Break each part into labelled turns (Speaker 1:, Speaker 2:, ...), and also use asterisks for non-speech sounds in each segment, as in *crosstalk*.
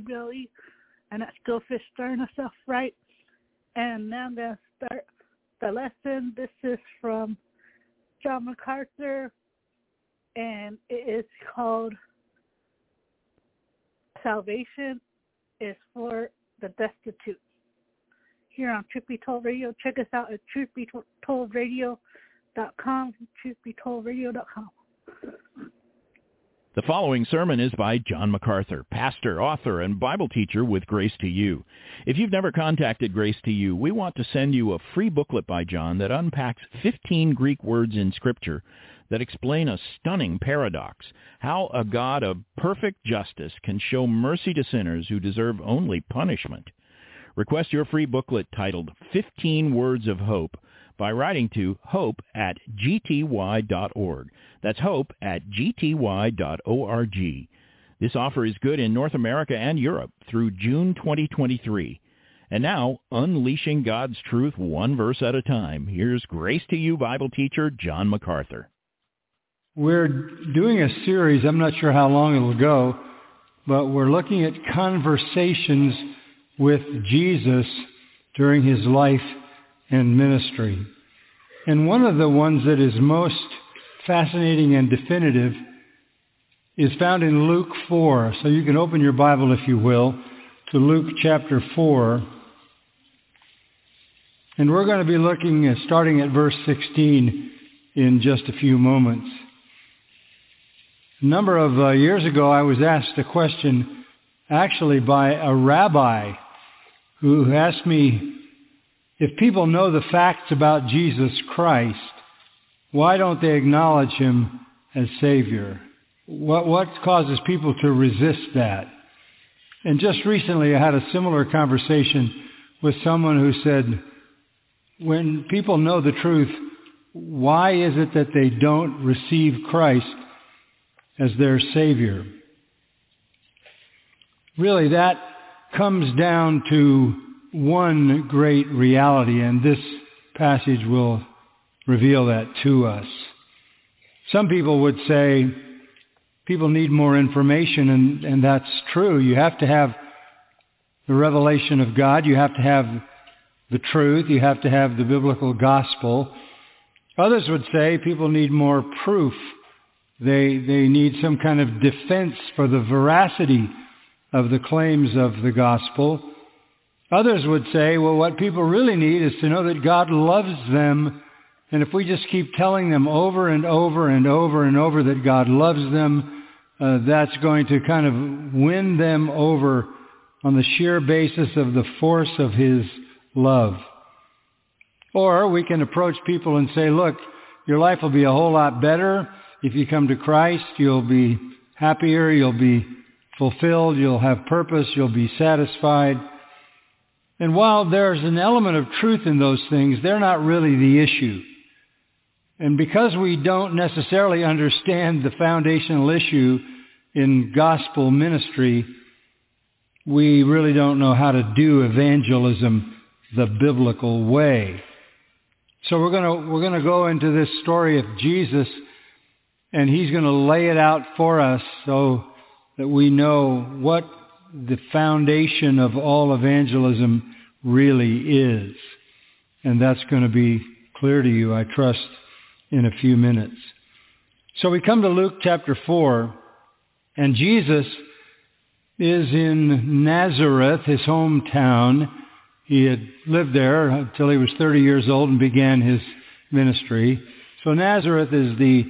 Speaker 1: B-I-B-L-E, and that's Go
Speaker 2: Fish starting us off right. And now I'm going to start the lesson. This is from John MacArthur, and it is called Salvation is for the Destitute. Here on Truth Be Told Radio, check us out at truthbetold.radio.com, truthbetold.radio.com.
Speaker 3: The following sermon is by John MacArthur, pastor, author, and Bible teacher with Grace to You. If you've never contacted Grace to You, we want to send you a free booklet by John that unpacks 15 Greek words in Scripture that explain a stunning paradox, how a God of perfect justice can show mercy to sinners who deserve only punishment. Request your free booklet titled 15 Words of Hope by writing to hope at gty.org. That's hope at gty.org. This offer is good in North America and Europe through June 2023. And now, unleashing God's truth one verse at a time, here's Grace to You Bible teacher John MacArthur.
Speaker 4: We're doing a series, I'm not sure how long it'll go, but we're looking at conversations with Jesus during his life and ministry. And one of the ones that is most fascinating and definitive is found in Luke 4. So you can open your Bible, if you will, to Luke chapter 4. And we're going to be looking, at, starting at verse 16 in just a few moments. A number of uh, years ago, I was asked a question actually by a rabbi who asked me, if people know the facts about Jesus Christ, why don't they acknowledge him as Savior? What, what causes people to resist that? And just recently I had a similar conversation with someone who said, when people know the truth, why is it that they don't receive Christ as their Savior? Really, that comes down to one great reality, and this passage will reveal that to us. Some people would say people need more information, and, and that's true. You have to have the revelation of God. You have to have the truth. You have to have the biblical gospel. Others would say people need more proof. They, they need some kind of defense for the veracity of the claims of the gospel. Others would say, well, what people really need is to know that God loves them. And if we just keep telling them over and over and over and over that God loves them, uh, that's going to kind of win them over on the sheer basis of the force of his love. Or we can approach people and say, look, your life will be a whole lot better if you come to Christ. You'll be happier. You'll be fulfilled. You'll have purpose. You'll be satisfied. And while there's an element of truth in those things, they're not really the issue. And because we don't necessarily understand the foundational issue in gospel ministry, we really don't know how to do evangelism the biblical way. So we're going to we're going to go into this story of Jesus and he's going to lay it out for us so that we know what the foundation of all evangelism really is. And that's going to be clear to you, I trust, in a few minutes. So we come to Luke chapter 4, and Jesus is in Nazareth, his hometown. He had lived there until he was 30 years old and began his ministry. So Nazareth is the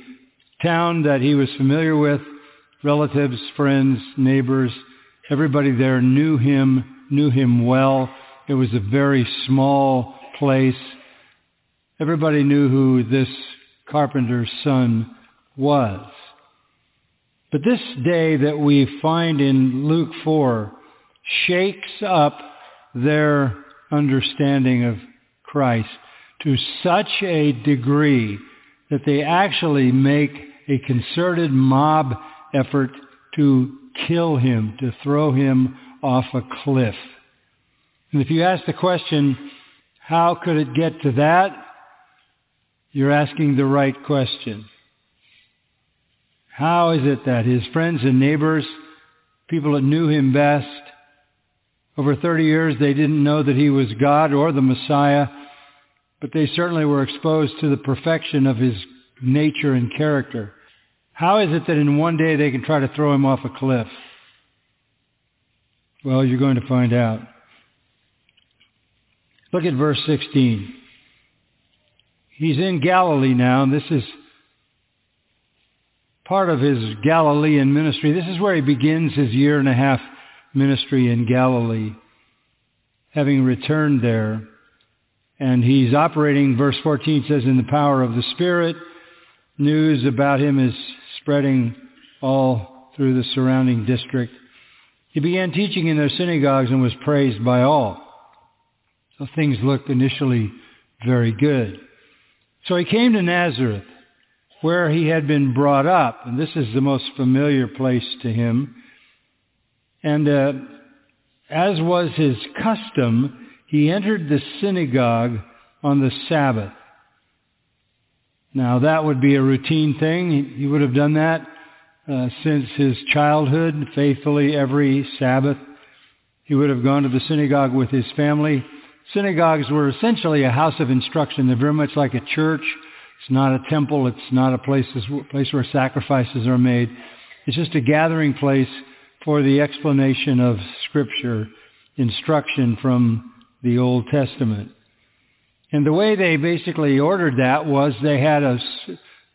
Speaker 4: town that he was familiar with, relatives, friends, neighbors. Everybody there knew him, knew him well. It was a very small place. Everybody knew who this carpenter's son was. But this day that we find in Luke 4 shakes up their understanding of Christ to such a degree that they actually make a concerted mob effort to kill him, to throw him off a cliff. And if you ask the question, how could it get to that? You're asking the right question. How is it that his friends and neighbors, people that knew him best, over 30 years they didn't know that he was God or the Messiah, but they certainly were exposed to the perfection of his nature and character. How is it that in one day they can try to throw him off a cliff? Well, you're going to find out. Look at verse 16. He's in Galilee now, and this is part of his Galilean ministry. This is where he begins his year and a half ministry in Galilee, having returned there. And he's operating, verse 14 says, in the power of the Spirit. News about him is spreading all through the surrounding district. He began teaching in their synagogues and was praised by all. So things looked initially very good. So he came to Nazareth, where he had been brought up, and this is the most familiar place to him. And uh, as was his custom, he entered the synagogue on the Sabbath. Now that would be a routine thing. He would have done that uh, since his childhood, faithfully every Sabbath. He would have gone to the synagogue with his family synagogues were essentially a house of instruction. They're very much like a church. It's not a temple. It's not a place, place where sacrifices are made. It's just a gathering place for the explanation of Scripture, instruction from the Old Testament. And the way they basically ordered that was they had a,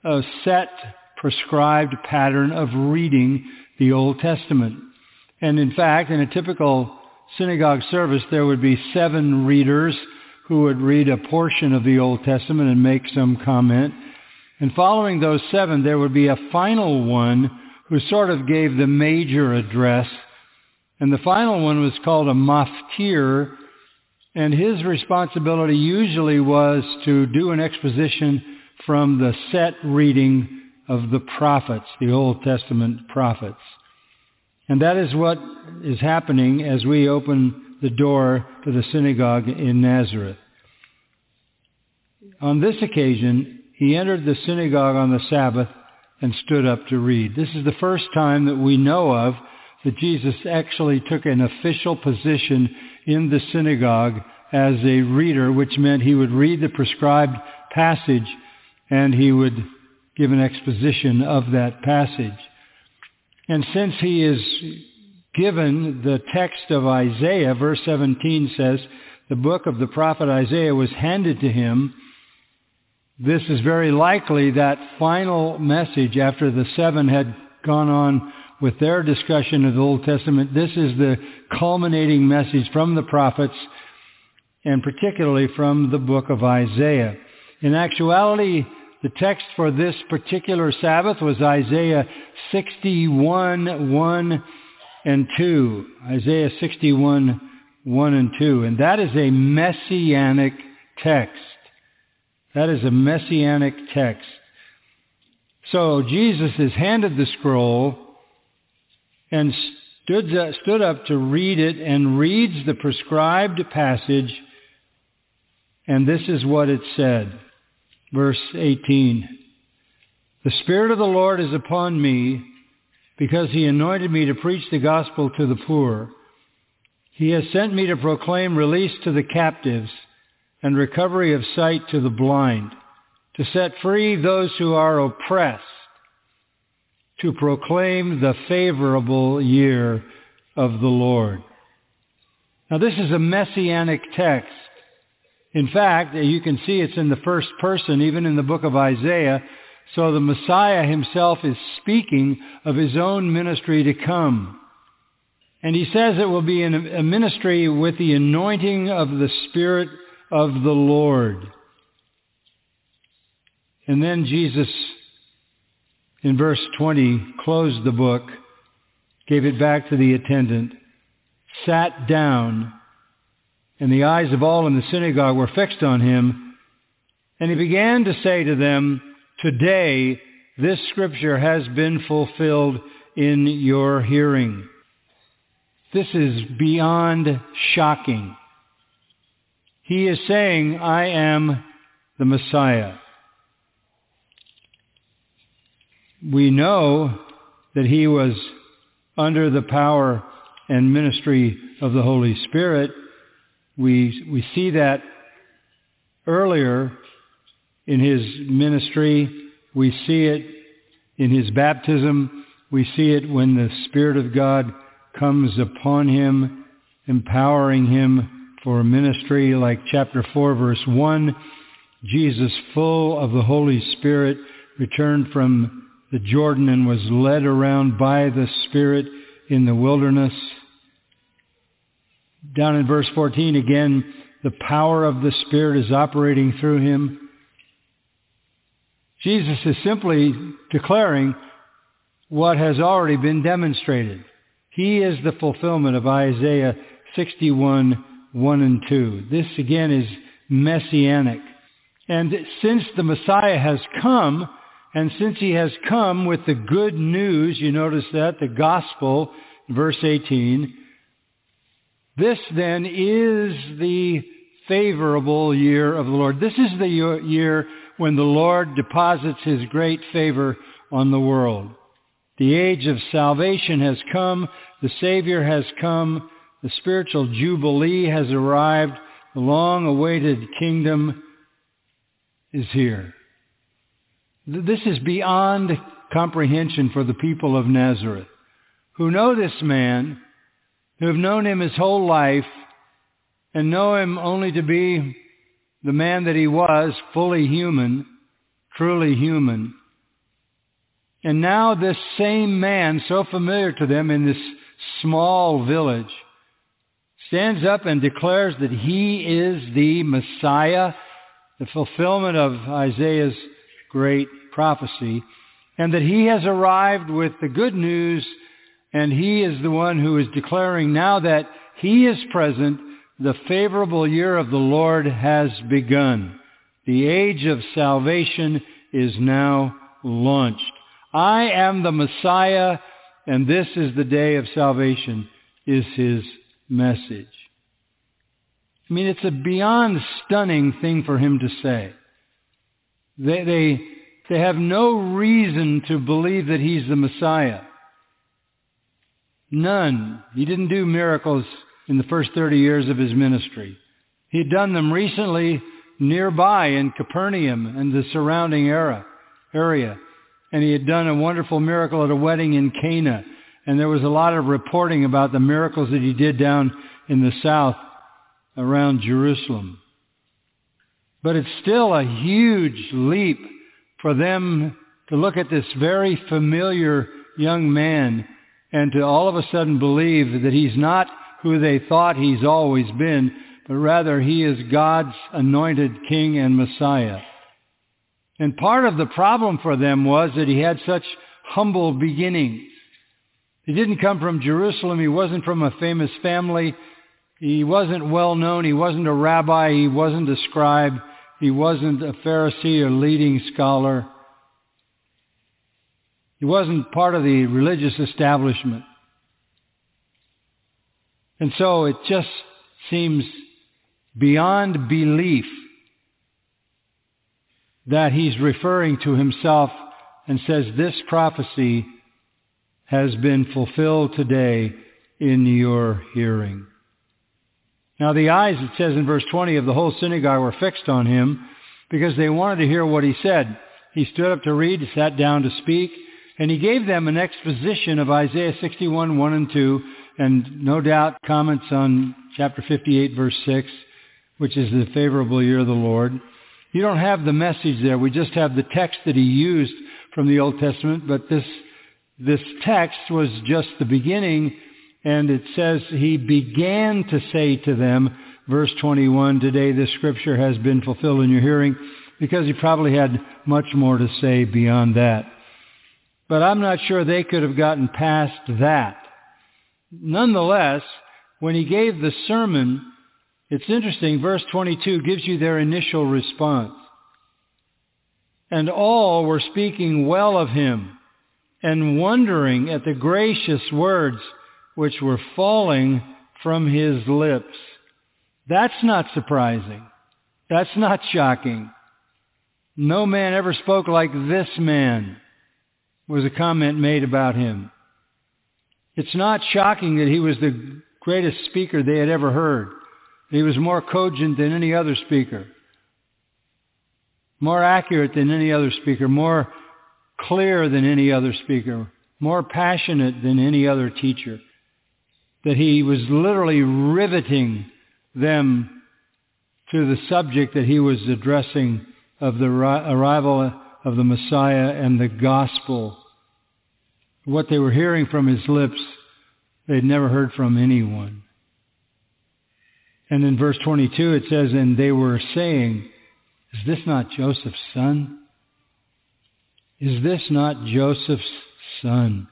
Speaker 4: a set prescribed pattern of reading the Old Testament. And in fact, in a typical synagogue service, there would be seven readers who would read a portion of the Old Testament and make some comment. And following those seven, there would be a final one who sort of gave the major address And the final one was called a maftir, and his responsibility usually was to do an exposition from the set reading of the prophets, the Old Testament prophets. And that is what is happening as we open the door to the synagogue in Nazareth. On this occasion, he entered the synagogue on the Sabbath and stood up to read. This is the first time that we know of that Jesus actually took an official position in the synagogue as a reader, which meant he would read the prescribed passage and he would give an exposition of that passage. And since he is given the text of Isaiah, verse 17 says, the book of the prophet Isaiah was handed to him. This is very likely that final message after the seven had gone on with their discussion of the Old Testament. This is the culminating message from the prophets and particularly from the book of Isaiah. In actuality, the text for this particular Sabbath was Isaiah 61, 1 and 2. Isaiah 61, 1 and 2. And that is a messianic text. That is a messianic text. So Jesus is handed the scroll and stood, uh, stood up to read it and reads the prescribed passage. And this is what it said verse 18. The Spirit of the Lord is upon me because he anointed me to preach the gospel to the poor. He has sent me to proclaim release to the captives and recovery of sight to the blind, to set free those who are oppressed, to proclaim the favorable year of the Lord. Now this is a messianic text. In fact, you can see it's in the first person, even in the book of Isaiah. So the Messiah himself is speaking of his own ministry to come. And he says it will be a ministry with the anointing of the Spirit of the Lord. And then Jesus, in verse 20, closed the book, gave it back to the attendant, sat down, and the eyes of all in the synagogue were fixed on him. And he began to say to them, Today this scripture has been fulfilled in your hearing. This is beyond shocking. He is saying, I am the Messiah. We know that he was under the power and ministry of the Holy Spirit we, we see that earlier in his ministry. We see it in his baptism. We see it when the Spirit of God comes upon him, empowering him for ministry, like chapter 4, verse 1. Jesus, full of the Holy Spirit, returned from the Jordan and was led around by the Spirit in the wilderness down in verse 14 again, the power of the Spirit is operating through him. Jesus is simply declaring what has already been demonstrated. He is the fulfillment of Isaiah 61, 1 and 2. This again is messianic. And since the Messiah has come, and since he has come with the good news, you notice that, the gospel, verse 18, this then is the favorable year of the Lord. This is the year when the Lord deposits his great favor on the world. The age of salvation has come. The Savior has come. The spiritual jubilee has arrived. The long-awaited kingdom is here. This is beyond comprehension for the people of Nazareth, who know this man who have known him his whole life and know him only to be the man that he was, fully human, truly human. And now this same man, so familiar to them in this small village, stands up and declares that he is the Messiah, the fulfillment of Isaiah's great prophecy, and that he has arrived with the good news And he is the one who is declaring now that he is present, the favorable year of the Lord has begun. The age of salvation is now launched. I am the Messiah, and this is the day of salvation, is his message. I mean, it's a beyond stunning thing for him to say. They, they, they have no reason to believe that he's the Messiah. None. He didn't do miracles in the first 30 years of his ministry. He had done them recently nearby in Capernaum and the surrounding era, area. And he had done a wonderful miracle at a wedding in Cana. And there was a lot of reporting about the miracles that he did down in the south around Jerusalem. But it's still a huge leap for them to look at this very familiar young man and to all of a sudden believe that he's not who they thought he's always been, but rather he is God's anointed king and Messiah. And part of the problem for them was that he had such humble beginnings. He didn't come from Jerusalem. He wasn't from a famous family. He wasn't well known. He wasn't a rabbi. He wasn't a scribe. He wasn't a Pharisee or leading scholar. He wasn't part of the religious establishment. And so it just seems beyond belief that he's referring to himself and says this prophecy has been fulfilled today in your hearing. Now the eyes, it says in verse 20, of the whole synagogue were fixed on him because they wanted to hear what he said. He stood up to read, sat down to speak, and he gave them an exposition of Isaiah 61, 1 and 2, and no doubt comments on chapter 58, verse 6, which is the favorable year of the Lord. You don't have the message there. We just have the text that he used from the Old Testament, but this, this text was just the beginning, and it says he began to say to them, verse 21, today this scripture has been fulfilled in your hearing, because he probably had much more to say beyond that. But I'm not sure they could have gotten past that. Nonetheless, when he gave the sermon, it's interesting, verse 22 gives you their initial response. And all were speaking well of him and wondering at the gracious words which were falling from his lips. That's not surprising. That's not shocking. No man ever spoke like this man was a comment made about him. It's not shocking that he was the greatest speaker they had ever heard. He was more cogent than any other speaker, more accurate than any other speaker, more clear than any other speaker, more passionate than any other teacher. That he was literally riveting them to the subject that he was addressing of the arrival of the Messiah and the gospel. What they were hearing from his lips, they'd never heard from anyone. And in verse 22 it says, and they were saying, is this not Joseph's son? Is this not Joseph's son?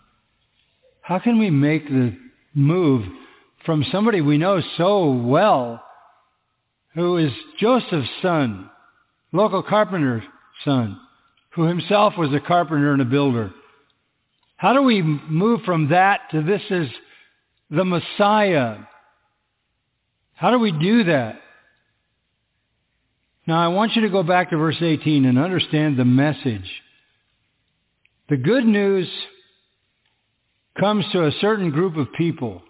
Speaker 4: How can we make the move from somebody we know so well, who is Joseph's son, local carpenter's son, who himself was a carpenter and a builder. How do we move from that to this is the Messiah? How do we do that? Now I want you to go back to verse 18 and understand the message. The good news comes to a certain group of people.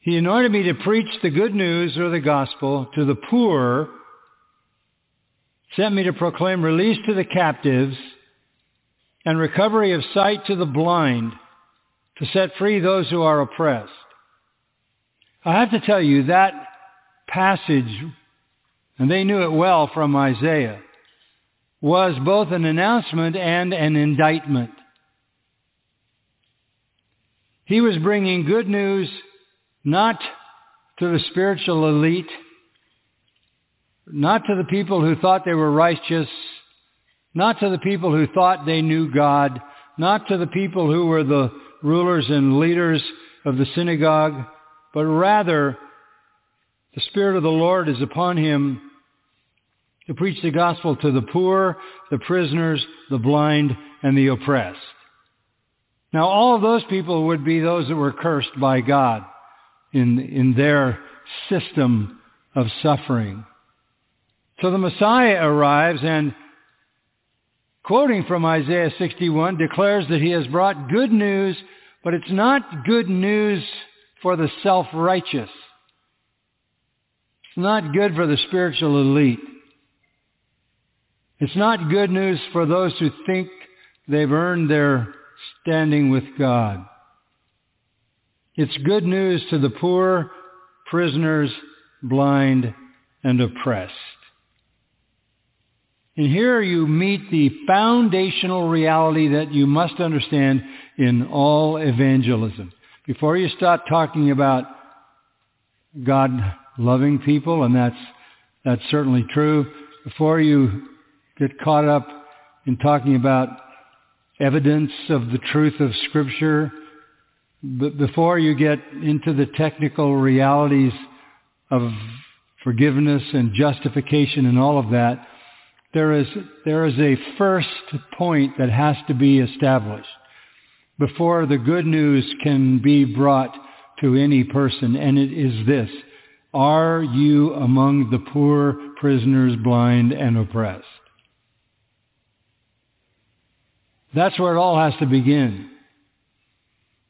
Speaker 4: He anointed me to preach the good news or the gospel to the poor sent me to proclaim release to the captives and recovery of sight to the blind, to set free those who are oppressed. I have to tell you that passage, and they knew it well from Isaiah, was both an announcement and an indictment. He was bringing good news not to the spiritual elite, not to the people who thought they were righteous, not to the people who thought they knew God, not to the people who were the rulers and leaders of the synagogue, but rather the Spirit of the Lord is upon him to preach the gospel to the poor, the prisoners, the blind, and the oppressed. Now all of those people would be those that were cursed by God in, in their system of suffering. So the Messiah arrives and quoting from Isaiah 61 declares that he has brought good news, but it's not good news for the self-righteous. It's not good for the spiritual elite. It's not good news for those who think they've earned their standing with God. It's good news to the poor, prisoners, blind, and oppressed. And here you meet the foundational reality that you must understand in all evangelism. Before you start talking about God loving people, and that's, that's certainly true, before you get caught up in talking about evidence of the truth of Scripture, but before you get into the technical realities of forgiveness and justification and all of that, there is, there is a first point that has to be established before the good news can be brought to any person, and it is this. Are you among the poor, prisoners, blind, and oppressed? That's where it all has to begin.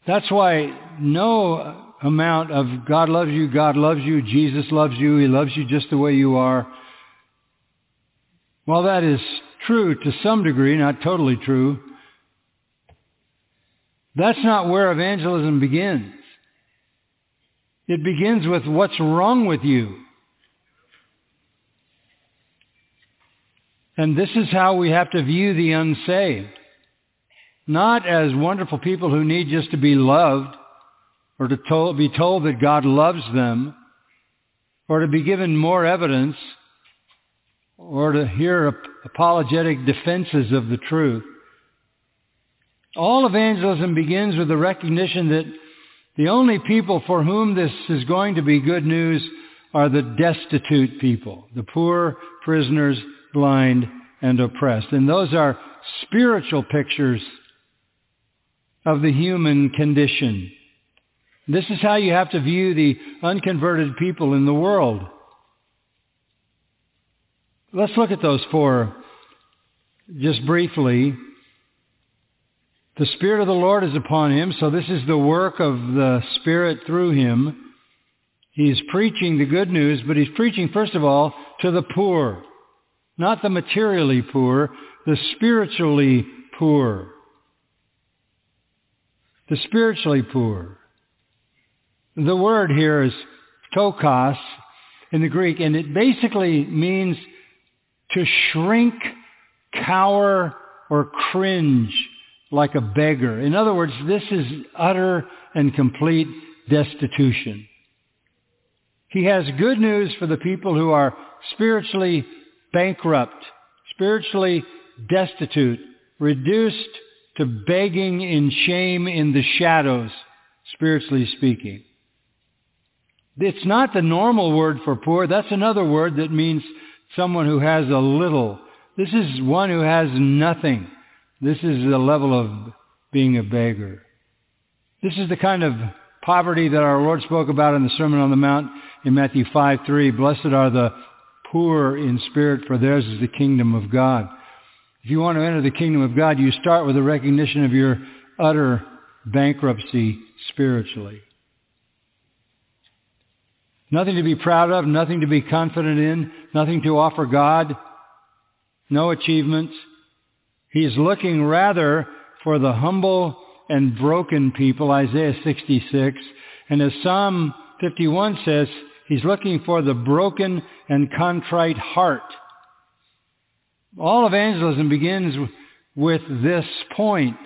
Speaker 4: That's why no amount of God loves you, God loves you, Jesus loves you, He loves you just the way you are. While that is true to some degree, not totally true, that's not where evangelism begins. It begins with what's wrong with you. And this is how we have to view the unsaved. Not as wonderful people who need just to be loved or to to- be told that God loves them or to be given more evidence or to hear apologetic defenses of the truth. All evangelism begins with the recognition that the only people for whom this is going to be good news are the destitute people, the poor, prisoners, blind, and oppressed. And those are spiritual pictures of the human condition. This is how you have to view the unconverted people in the world. Let's look at those four just briefly. The Spirit of the Lord is upon him, so this is the work of the Spirit through him. He's preaching the good news, but he's preaching, first of all, to the poor. Not the materially poor, the spiritually poor. The spiritually poor. The word here is ptochos in the Greek, and it basically means to shrink, cower, or cringe like a beggar. In other words, this is utter and complete destitution. He has good news for the people who are spiritually bankrupt, spiritually destitute, reduced to begging in shame in the shadows, spiritually speaking. It's not the normal word for poor. That's another word that means someone who has a little. This is one who has nothing. This is the level of being a beggar. This is the kind of poverty that our Lord spoke about in the Sermon on the Mount in Matthew 5:3. Blessed are the poor in spirit, for theirs is the kingdom of God. If you want to enter the kingdom of God, you start with a recognition of your utter bankruptcy spiritually. Nothing to be proud of, nothing to be confident in, nothing to offer God, no achievements. He's looking rather for the humble and broken people, Isaiah 66. And as Psalm 51 says, he's looking for the broken and contrite heart. All evangelism begins with this point.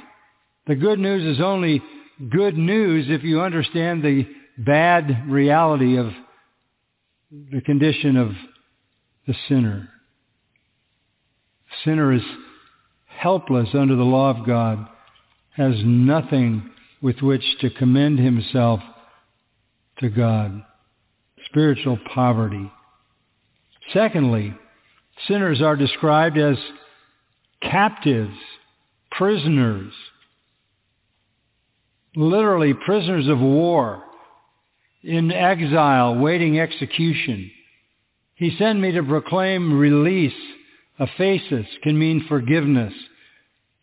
Speaker 4: The good news is only good news if you understand the bad reality of the condition of the sinner. Sinner is helpless under the law of God, has nothing with which to commend himself to God. Spiritual poverty. Secondly, sinners are described as captives, prisoners, literally prisoners of war, in exile, waiting execution. He sent me to proclaim release. Aphesis can mean forgiveness.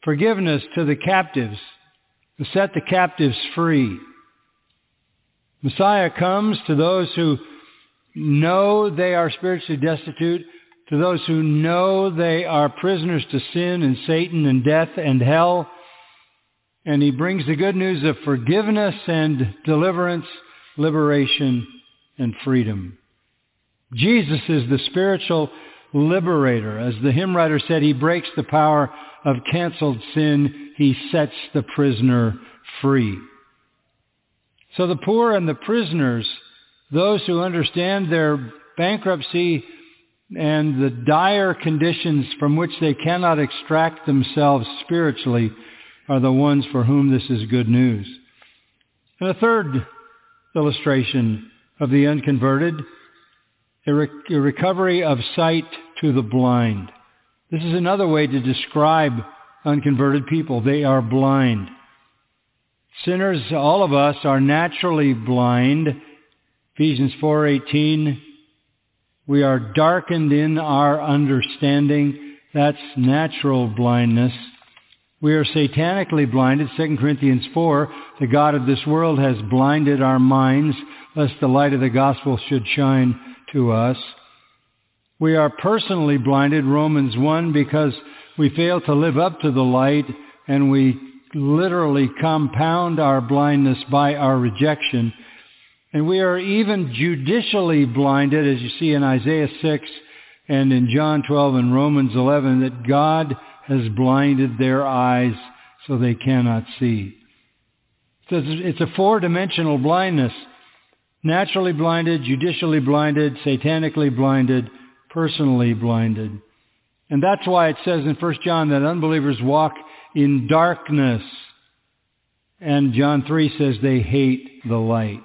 Speaker 4: Forgiveness to the captives, to set the captives free. Messiah comes to those who know they are spiritually destitute, to those who know they are prisoners to sin and Satan and death and hell. And he brings the good news of forgiveness and deliverance, liberation and freedom. Jesus is the spiritual liberator. As the hymn writer said, he breaks the power of canceled sin. He sets the prisoner free. So the poor and the prisoners, those who understand their bankruptcy and the dire conditions from which they cannot extract themselves spiritually, are the ones for whom this is good news. And a third illustration of the unconverted, a, re- a recovery of sight to the blind. This is another way to describe unconverted people. They are blind. Sinners, all of us, are naturally blind. Ephesians 4.18, we are darkened in our understanding. That's natural blindness. We are satanically blinded. 2 Corinthians 4, the God of this world has blinded our minds, lest the light of the gospel should shine to us. We are personally blinded, Romans 1, because we fail to live up to the light and we literally compound our blindness by our rejection. And we are even judicially blinded, as you see in Isaiah 6 and in John 12 and Romans 11, that God has blinded their eyes so they cannot see. So it's a four-dimensional blindness. Naturally blinded, judicially blinded, satanically blinded, personally blinded. And that's why it says in 1 John that unbelievers walk in darkness. And John 3 says they hate the light.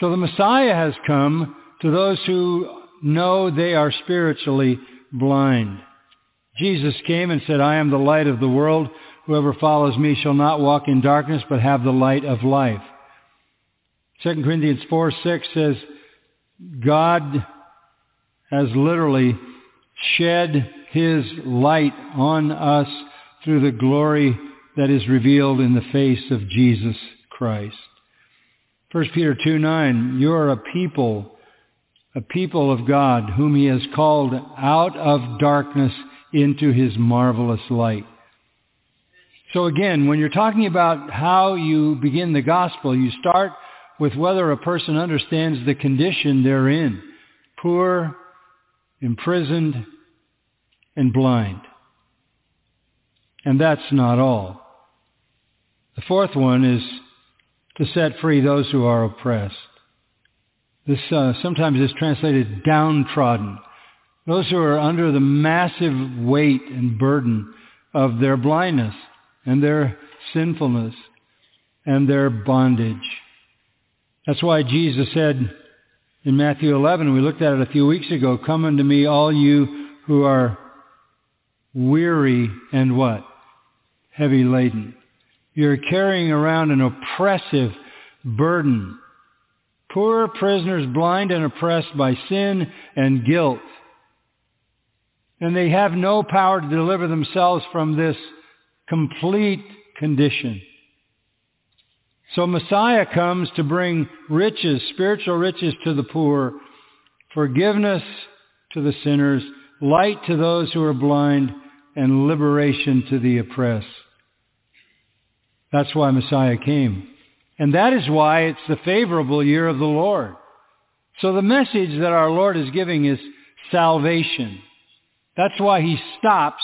Speaker 4: So the Messiah has come to those who know they are spiritually blind. Jesus came and said, I am the light of the world. Whoever follows me shall not walk in darkness, but have the light of life. 2 Corinthians 4, 6 says, God has literally shed his light on us through the glory that is revealed in the face of Jesus Christ. 1 Peter 2, 9, you are a people, a people of God, whom he has called out of darkness into his marvelous light. So again, when you're talking about how you begin the gospel, you start with whether a person understands the condition they're in. Poor, imprisoned, and blind. And that's not all. The fourth one is to set free those who are oppressed. This uh, sometimes is translated downtrodden. Those who are under the massive weight and burden of their blindness and their sinfulness and their bondage. That's why Jesus said in Matthew 11, we looked at it a few weeks ago, come unto me all you who are weary and what? Heavy laden. You're carrying around an oppressive burden. Poor prisoners blind and oppressed by sin and guilt and they have no power to deliver themselves from this complete condition. So Messiah comes to bring riches, spiritual riches to the poor, forgiveness to the sinners, light to those who are blind, and liberation to the oppressed. That's why Messiah came. And that is why it's the favorable year of the Lord. So the message that our Lord is giving is salvation. That's why he stops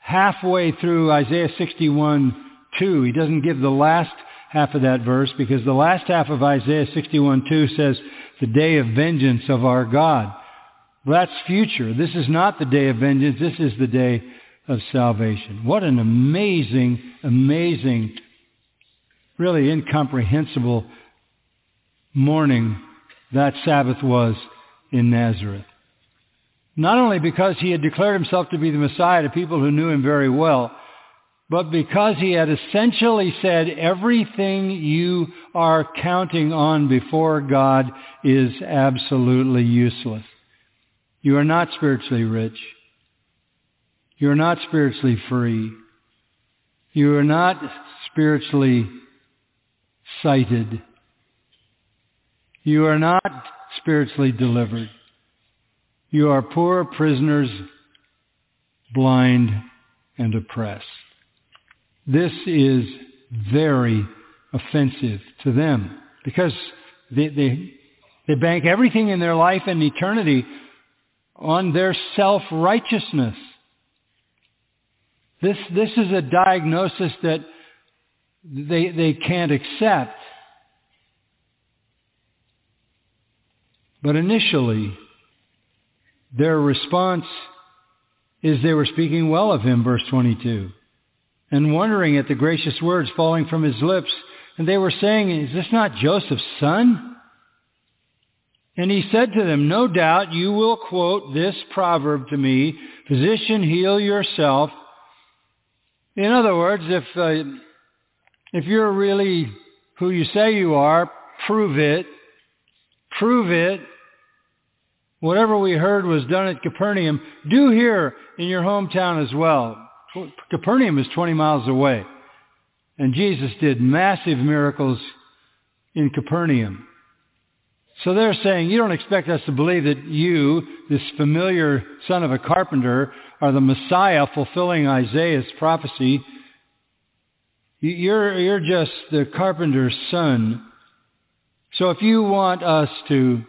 Speaker 4: halfway through Isaiah 61, 2. He doesn't give the last half of that verse because the last half of Isaiah 61, 2 says, the day of vengeance of our God. Well, that's future. This is not the day of vengeance. This is the day of salvation. What an amazing, amazing really incomprehensible morning that Sabbath was in Nazareth. Not only because he had declared himself to be the Messiah to people who knew him very well, but because he had essentially said everything you are counting on before God is absolutely useless. You are not spiritually rich. You are not spiritually free. You are not spiritually sighted. You are not spiritually delivered. You are poor prisoners, blind and oppressed. This is very offensive to them because they, they, they bank everything in their life and eternity on their self-righteousness. This, this is a diagnosis that they, they can't accept. But initially, their response is they were speaking well of him, verse 22 and wondering at the gracious words falling from his lips. And they were saying, is this not Joseph's son? And he said to them, no doubt you will quote this proverb to me, physician, heal yourself. In other words, if, uh, if you're really who you say you are, prove it. Prove it. Whatever we heard was done at Capernaum, do here in your hometown as well. Capernaum is 20 miles away. And Jesus did massive miracles in Capernaum. So they're saying, you don't expect us to believe that you, this familiar son of a carpenter, are the Messiah fulfilling Isaiah's prophecy. You're, you're just the carpenter's son. So if you want us to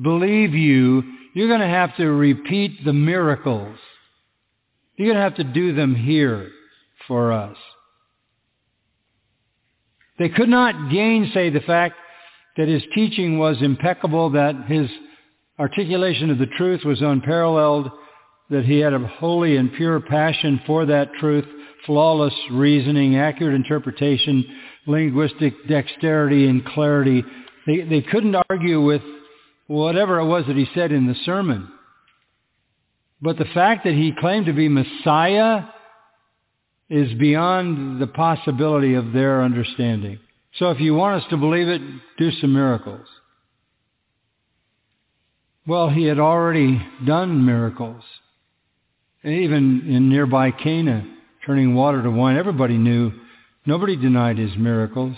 Speaker 4: believe you, you're going to have to repeat the miracles you're going to have to do them here for us. They could not gainsay the fact that his teaching was impeccable, that his articulation of the truth was unparalleled, that he had a holy and pure passion for that truth, flawless reasoning, accurate interpretation, linguistic dexterity and clarity. They, they couldn't argue with whatever it was that he said in the sermon. But the fact that he claimed to be Messiah is beyond the possibility of their understanding. So if you want us to believe it, do some miracles. Well, he had already done miracles. Even in nearby Cana, turning water to wine, everybody knew. Nobody denied his miracles.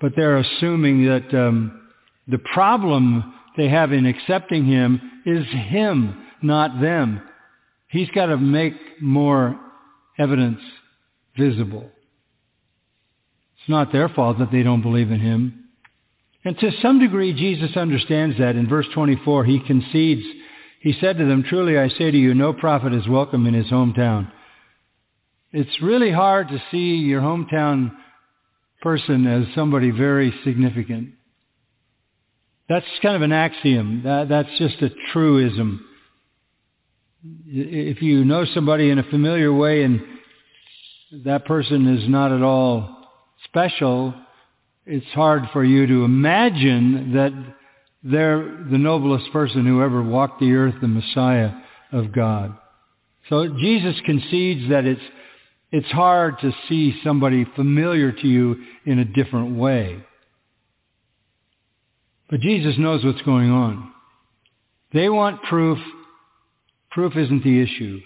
Speaker 4: But they're assuming that um, the problem they have in accepting him is him not them. He's got to make more evidence visible. It's not their fault that they don't believe in him. And to some degree, Jesus understands that. In verse 24, he concedes. He said to them, Truly I say to you, no prophet is welcome in his hometown. It's really hard to see your hometown person as somebody very significant. That's kind of an axiom. That, that's just a truism if you know somebody in a familiar way and that person is not at all special, it's hard for you to imagine that they're the noblest person who ever walked the earth, the Messiah of God. So Jesus concedes that it's, it's hard to see somebody familiar to you in a different way. But Jesus knows what's going on. They want proof Proof isn't the issue.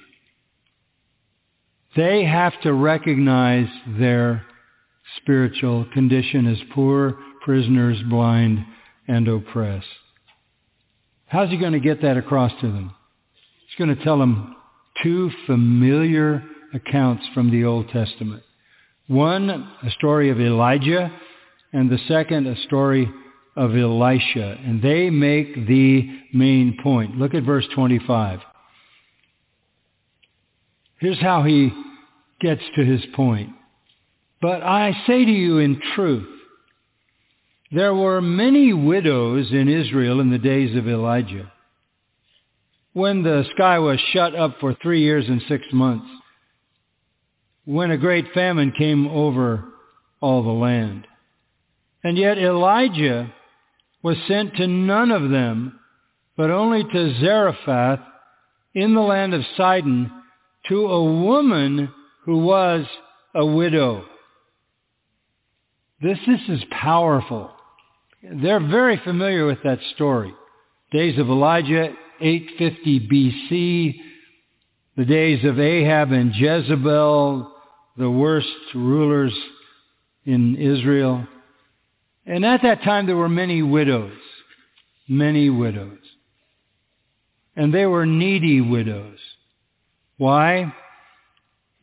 Speaker 4: They have to recognize their spiritual condition as poor prisoners, blind, and oppressed. How's he going to get that across to them? He's going to tell them two familiar accounts from the Old Testament. One, a story of Elijah, and the second, a story of Elisha. And they make the main point. Look at verse 25. Here's how he gets to his point. But I say to you in truth, there were many widows in Israel in the days of Elijah, when the sky was shut up for three years and six months, when a great famine came over all the land. And yet Elijah was sent to none of them, but only to Zarephath in the land of Sidon, to a woman who was a widow. This, this is powerful. They're very familiar with that story. Days of Elijah, 850 BC, the days of Ahab and Jezebel, the worst rulers in Israel. And at that time there were many widows, many widows. And they were needy widows. Why?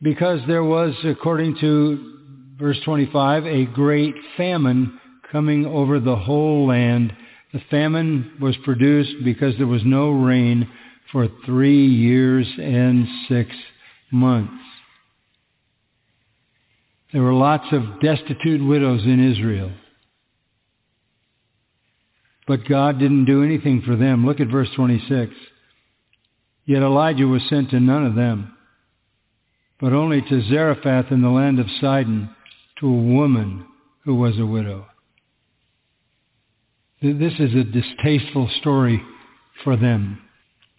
Speaker 4: Because there was, according to verse 25, a great famine coming over the whole land. The famine was produced because there was no rain for three years and six months. There were lots of destitute widows in Israel. But God didn't do anything for them. Look at verse 26. Yet Elijah was sent to none of them, but only to Zarephath in the land of Sidon, to a woman who was a widow. This is a distasteful story for them.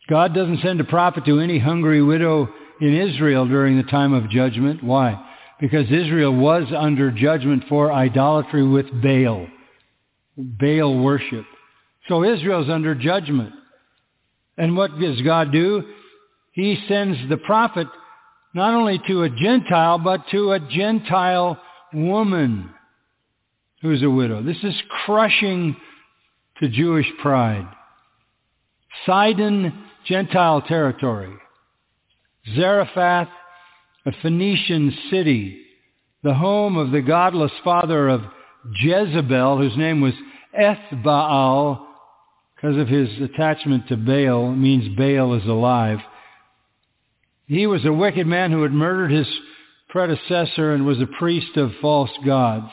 Speaker 4: God doesn't send a prophet to any hungry widow in Israel during the time of judgment. Why? Because Israel was under judgment for idolatry with Baal, Baal worship. So Israel's under judgment. And what does God do? He sends the prophet not only to a Gentile, but to a Gentile woman who's a widow. This is crushing to Jewish pride. Sidon, Gentile territory. Zarephath, a Phoenician city, the home of the godless father of Jezebel, whose name was Ethbaal, because of his attachment to Baal, means Baal is alive. He was a wicked man who had murdered his predecessor and was a priest of false gods.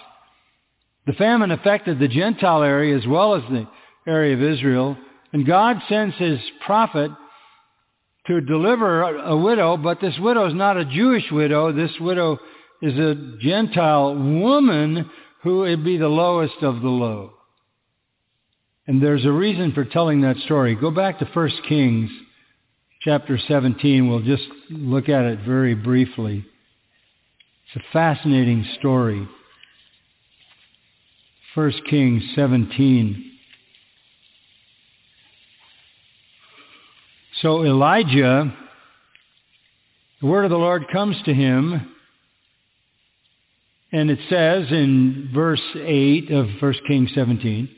Speaker 4: The famine affected the Gentile area as well as the area of Israel, and God sends his prophet to deliver a widow, but this widow is not a Jewish widow. This widow is a Gentile woman who would be the lowest of the low. And there's a reason for telling that story. Go back to 1 Kings chapter 17. We'll just look at it very briefly. It's a fascinating story. 1 Kings 17. So Elijah, the word of the Lord comes to him, and it says in verse 8 of 1 Kings 17,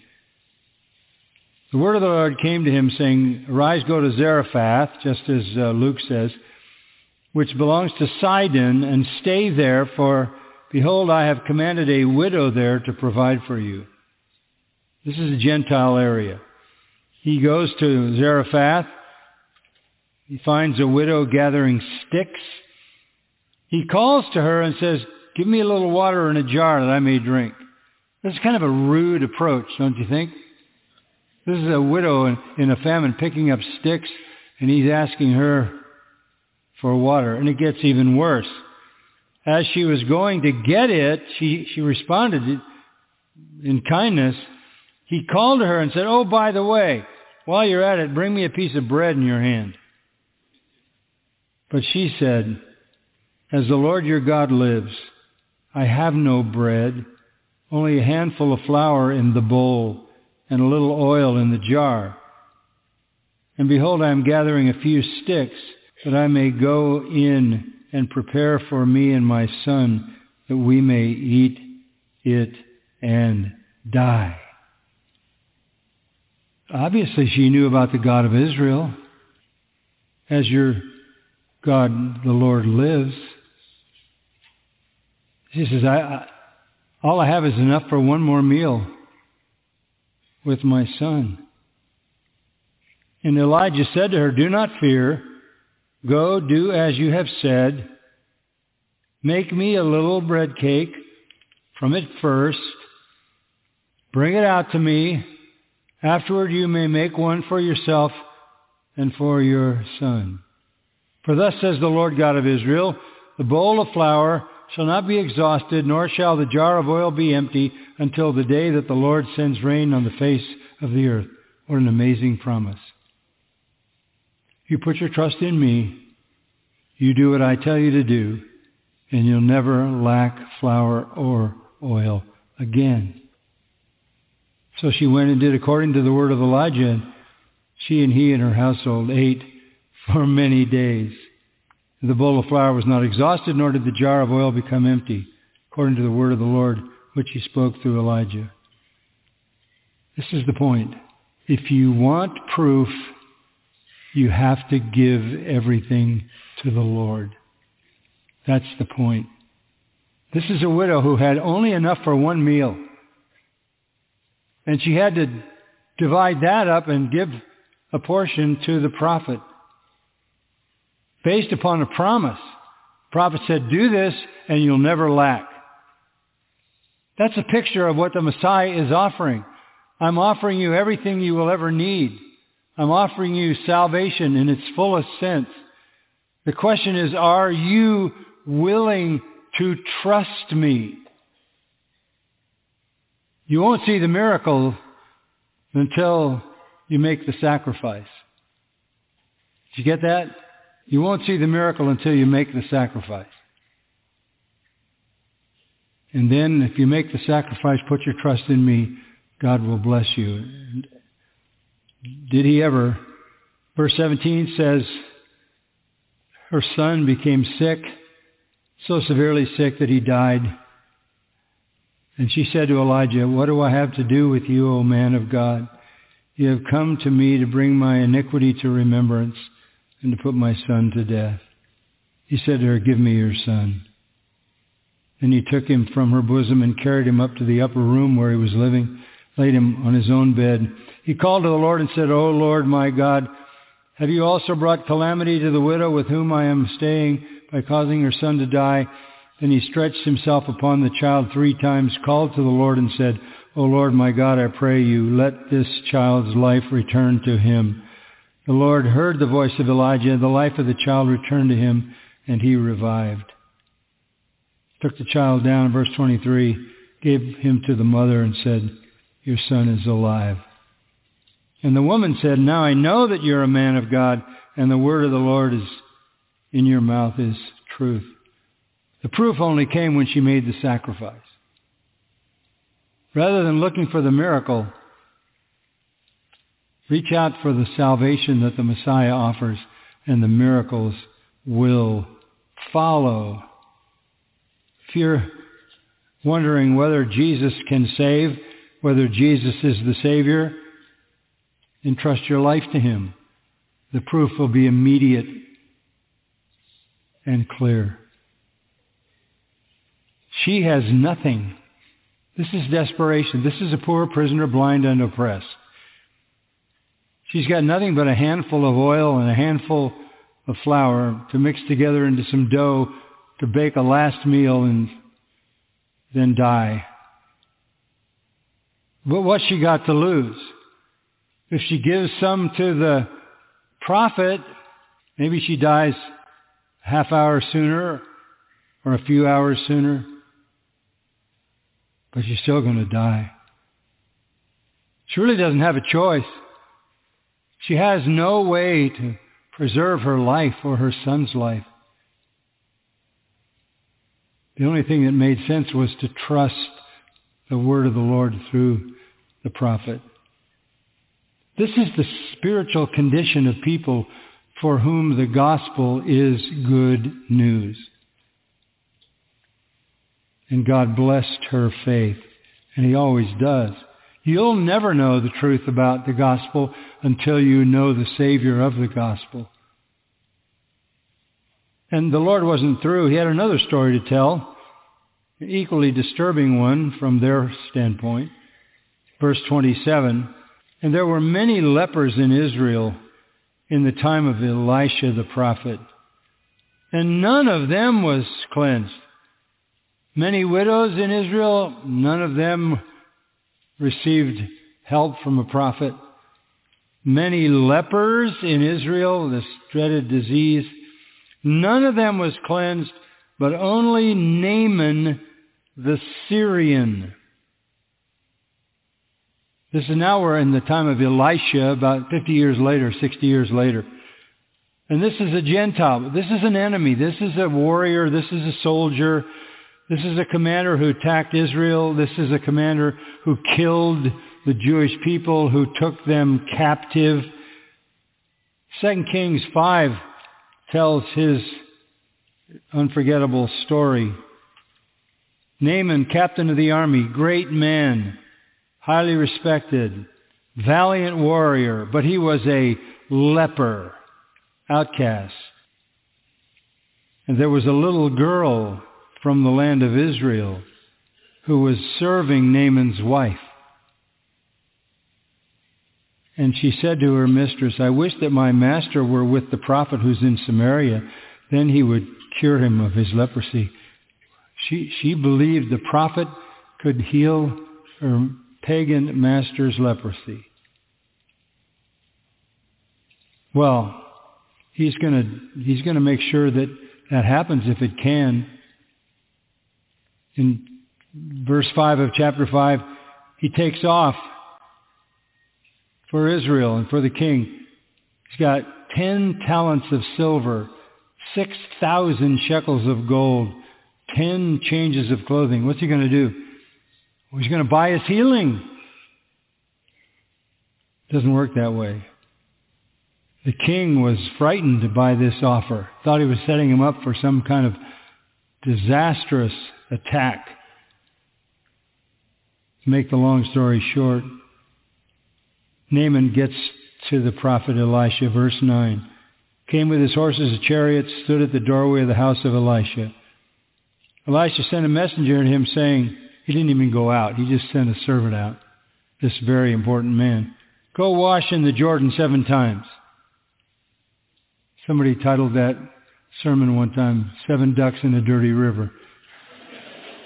Speaker 4: the word of the Lord came to him saying, Arise, go to Zarephath, just as uh, Luke says, which belongs to Sidon, and stay there, for behold, I have commanded a widow there to provide for you. This is a Gentile area. He goes to Zarephath. He finds a widow gathering sticks. He calls to her and says, give me a little water in a jar that I may drink. This is kind of a rude approach, don't you think? This is a widow in, in a famine picking up sticks, and he's asking her for water. And it gets even worse. As she was going to get it, she, she responded in kindness. He called to her and said, Oh, by the way, while you're at it, bring me a piece of bread in your hand. But she said, As the Lord your God lives, I have no bread, only a handful of flour in the bowl and a little oil in the jar. And behold, I am gathering a few sticks that I may go in and prepare for me and my son that we may eat it and die. Obviously she knew about the God of Israel. As your God, the Lord, lives. She says, I, I, all I have is enough for one more meal with my son. And Elijah said to her, Do not fear. Go, do as you have said. Make me a little bread cake from it first. Bring it out to me. Afterward you may make one for yourself and for your son. For thus says the Lord God of Israel, the bowl of flour shall not be exhausted, nor shall the jar of oil be empty until the day that the Lord sends rain on the face of the earth. What an amazing promise. You put your trust in me. You do what I tell you to do, and you'll never lack flour or oil again. So she went and did according to the word of Elijah, and she and he and her household ate for many days. The bowl of flour was not exhausted, nor did the jar of oil become empty, according to the word of the Lord, which he spoke through Elijah. This is the point. If you want proof, you have to give everything to the Lord. That's the point. This is a widow who had only enough for one meal. And she had to divide that up and give a portion to the prophet based upon a promise. The prophet said, do this and you'll never lack. That's a picture of what the Messiah is offering. I'm offering you everything you will ever need. I'm offering you salvation in its fullest sense. The question is, are you willing to trust me? You won't see the miracle until you make the sacrifice. Did you get that? You won't see the miracle until you make the sacrifice. And then if you make the sacrifice, put your trust in me, God will bless you. Did he ever? Verse 17 says, her son became sick, so severely sick that he died. And she said to Elijah, What do I have to do with you, O man of God? You have come to me to bring my iniquity to remembrance and to put my son to death. He said to her, Give me your son. And he took him from her bosom and carried him up to the upper room where he was living, laid him on his own bed. He called to the Lord and said, O Lord my God, have you also brought calamity to the widow with whom I am staying by causing her son to die? Then he stretched himself upon the child three times, called to the Lord and said, O Lord my God, I pray you, let this child's life return to him. The Lord heard the voice of Elijah, the life of the child returned to him, and he revived. Took the child down, verse 23, gave him to the mother and said, Your son is alive. And the woman said, Now I know that you're a man of God, and the word of the Lord is in your mouth is truth. The proof only came when she made the sacrifice. Rather than looking for the miracle, reach out for the salvation that the Messiah offers, and the miracles will follow. If you're wondering whether Jesus can save, whether Jesus is the Savior, entrust your life to him. The proof will be immediate and clear. She has nothing. This is desperation. This is a poor prisoner, blind and oppressed. She's got nothing but a handful of oil and a handful of flour to mix together into some dough to bake a last meal and then die. But what she got to lose? If she gives some to the prophet, maybe she dies half hour sooner or a few hours sooner, but she's still going to die. She really doesn't have a choice. She has no way to preserve her life or her son's life. The only thing that made sense was to trust the word of the Lord through the prophet. This is the spiritual condition of people for whom the gospel is good news. And God blessed her faith, and he always does. You'll never know the truth about the gospel until you know the Savior of the gospel. And the Lord wasn't through. He had another story to tell, equally disturbing one from their standpoint. Verse 27, and there were many lepers in Israel in the time of Elisha the prophet, and none of them was cleansed. Many widows in Israel, none of them received help from a prophet. Many lepers in Israel, this dreaded disease, none of them was cleansed, but only Naaman the Syrian. This is now we're in the time of Elisha, about 50 years later, 60 years later. And this is a Gentile. This is an enemy. This is a warrior. This is a soldier. This is a commander who attacked Israel. This is a commander who killed the Jewish people, who took them captive. 2 Kings 5 tells his unforgettable story. Naaman, captain of the army, great man, highly respected, valiant warrior, but he was a leper, outcast. And there was a little girl from the land of Israel who was serving Naaman's wife. And she said to her mistress, I wish that my master were with the prophet who's in Samaria. Then he would cure him of his leprosy. She, she believed the prophet could heal her pagan master's leprosy. Well, he's going he's to make sure that that happens if it can. In verse 5 of chapter 5, he takes off for Israel and for the king. He's got 10 talents of silver, 6,000 shekels of gold, 10 changes of clothing. What's he going to do? He's going to buy his healing. Doesn't work that way. The king was frightened by this offer, thought he was setting him up for some kind of disastrous attack. To make the long story short, Naaman gets to the prophet Elisha, verse 9. Came with his horses and chariots, stood at the doorway of the house of Elisha. Elisha sent a messenger to him saying, he didn't even go out. He just sent a servant out, this very important man. Go wash in the Jordan seven times. Somebody titled that sermon one time, Seven Ducks in a Dirty River.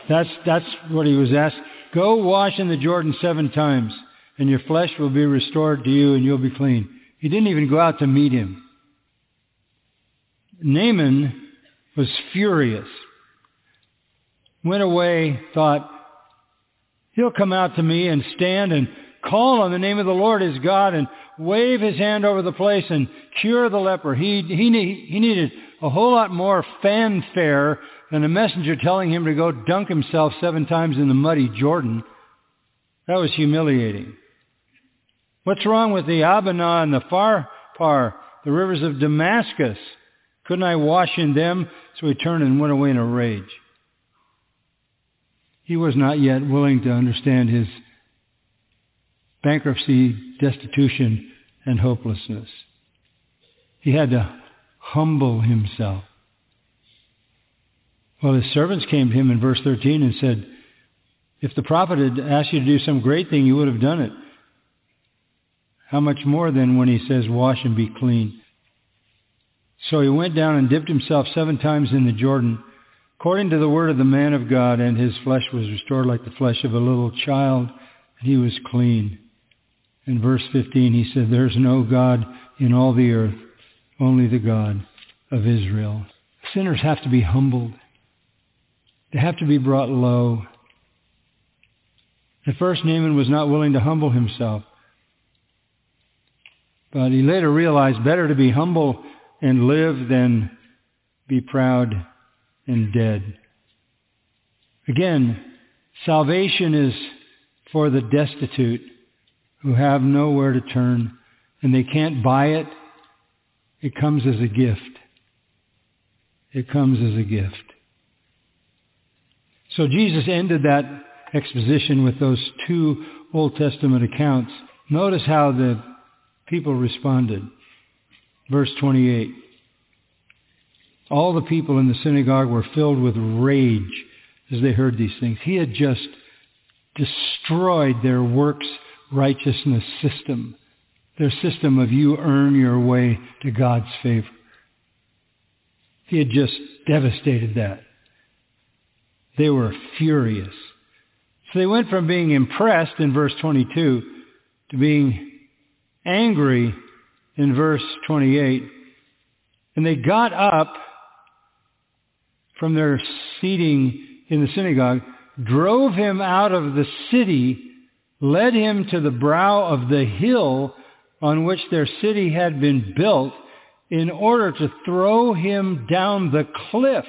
Speaker 4: That's, that's what he was asked. Go wash in the Jordan seven times and your flesh will be restored to you and you'll be clean. He didn't even go out to meet him. Naaman was furious. Went away, thought, he'll come out to me and stand and call on the name of the Lord his God and wave his hand over the place and cure the leper. He, he, he needed a whole lot more fanfare than a messenger telling him to go dunk himself seven times in the muddy Jordan. That was humiliating. What's wrong with the Abana and the Pharpar, the rivers of Damascus? Couldn't I wash in them? So he turned and went away in a rage. He was not yet willing to understand his bankruptcy, destitution, and hopelessness. He had to humble himself. Well, his servants came to him in verse 13 and said, if the prophet had asked you to do some great thing, you would have done it. How much more then when he says, wash and be clean? So he went down and dipped himself seven times in the Jordan, according to the word of the man of God, and his flesh was restored like the flesh of a little child, and he was clean. In verse 15 he said, There's no God in all the earth, only the God of Israel. Sinners have to be humbled. They have to be brought low. At first Naaman was not willing to humble himself. But he later realized better to be humble and live than be proud and dead. Again, salvation is for the destitute who have nowhere to turn and they can't buy it. It comes as a gift. It comes as a gift. So Jesus ended that exposition with those two Old Testament accounts. Notice how the people responded. Verse 28. All the people in the synagogue were filled with rage as they heard these things. He had just destroyed their works righteousness system, their system of you earn your way to God's favor. He had just devastated that. They were furious. So they went from being impressed in verse 22 to being angry in verse 28. And they got up from their seating in the synagogue, drove him out of the city, led him to the brow of the hill on which their city had been built in order to throw him down the cliff.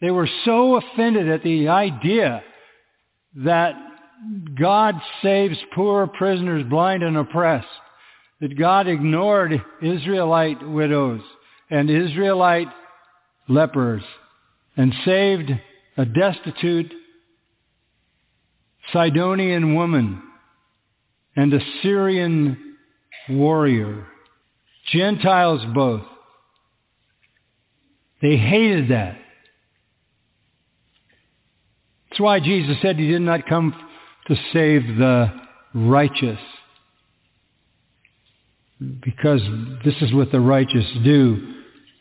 Speaker 4: They were so offended at the idea that God saves poor prisoners, blind and oppressed, that God ignored Israelite widows and Israelite lepers and saved a destitute Sidonian woman and a Syrian warrior, Gentiles both. They hated that. That's why Jesus said he did not come to save the righteous. Because this is what the righteous do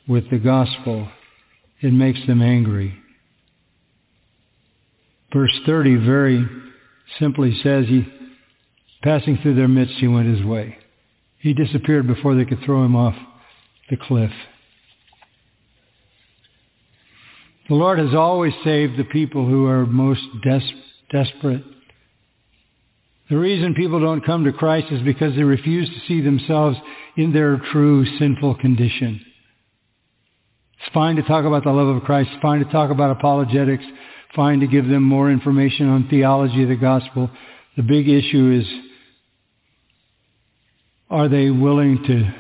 Speaker 4: with the gospel. It makes them angry. Verse 30 very simply says, he, passing through their midst, he went his way. He disappeared before they could throw him off the cliff. The Lord has always saved the people who are most des- desperate. The reason people don't come to Christ is because they refuse to see themselves in their true sinful condition. It's fine to talk about the love of Christ. Fine to talk about apologetics. Fine to give them more information on theology of the gospel. The big issue is, are they willing to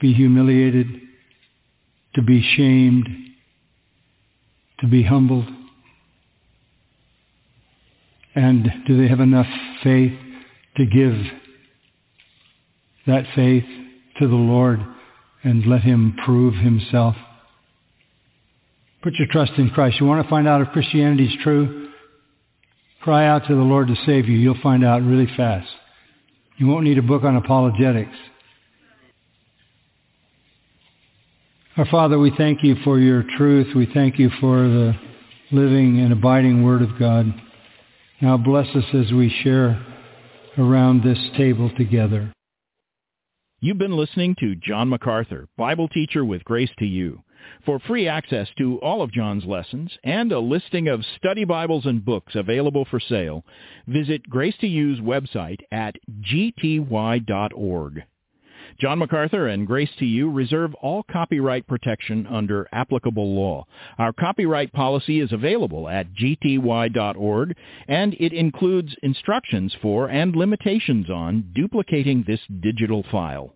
Speaker 4: be humiliated, to be shamed, to be humbled? And do they have enough faith to give that faith to the Lord and let him prove himself? Put your trust in Christ. You want to find out if Christianity is true? Cry out to the Lord to save you. You'll find out really fast. You won't need a book on apologetics. Our Father, we thank you for your truth. We thank you for the living and abiding Word of God. Now bless us as we share around this table together.
Speaker 3: You've been listening to John MacArthur, Bible teacher with Grace to You. For free access to all of John's lessons and a listing of study Bibles and books available for sale, visit Grace to You's website at gty.org. John MacArthur and Grace to You reserve all copyright protection under applicable law. Our copyright policy is available at gty.org, and it includes instructions for and limitations on duplicating this digital file.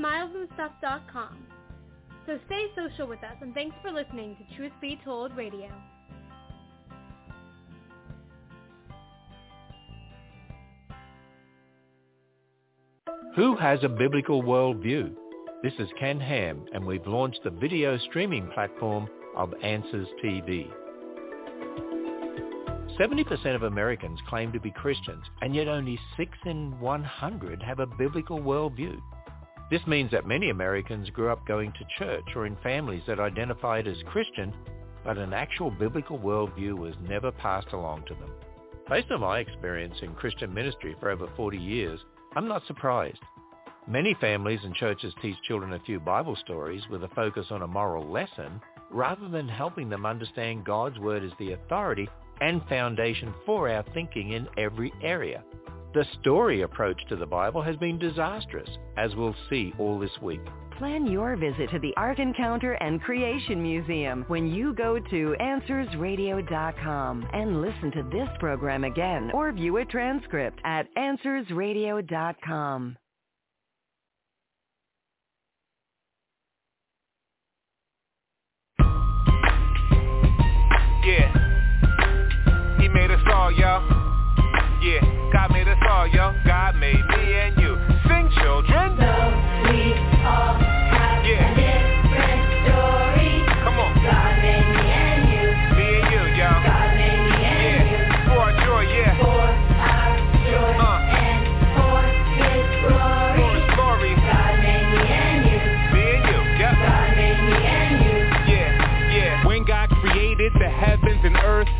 Speaker 5: Smilesandstuff.com. So stay social with us and thanks for listening to Truth Be Told Radio.
Speaker 6: Who has a biblical worldview? This is Ken Ham, and we've launched the video streaming platform of Answers TV. 70% of Americans claim to be Christians, and yet only 6 in 100 have a biblical worldview. This means that many Americans grew up going to church or in families that identified as Christian, but an actual biblical worldview was never passed along to them. Based on my experience in Christian ministry for over 40 years, I'm not surprised. Many families and churches teach children a few Bible stories with a focus on a moral lesson rather than helping them understand God's Word as the authority and foundation for our thinking in every area. The story approach to the Bible has been disastrous, as we'll see all this week.
Speaker 7: Plan your visit to the Ark Encounter and Creation Museum when you go to AnswersRadio.com and listen to this program again or view a transcript at AnswersRadio.com.
Speaker 8: Yeah. He made us all, y'all. Yeah. All, yo. God made me and you. Sing, children.
Speaker 1: So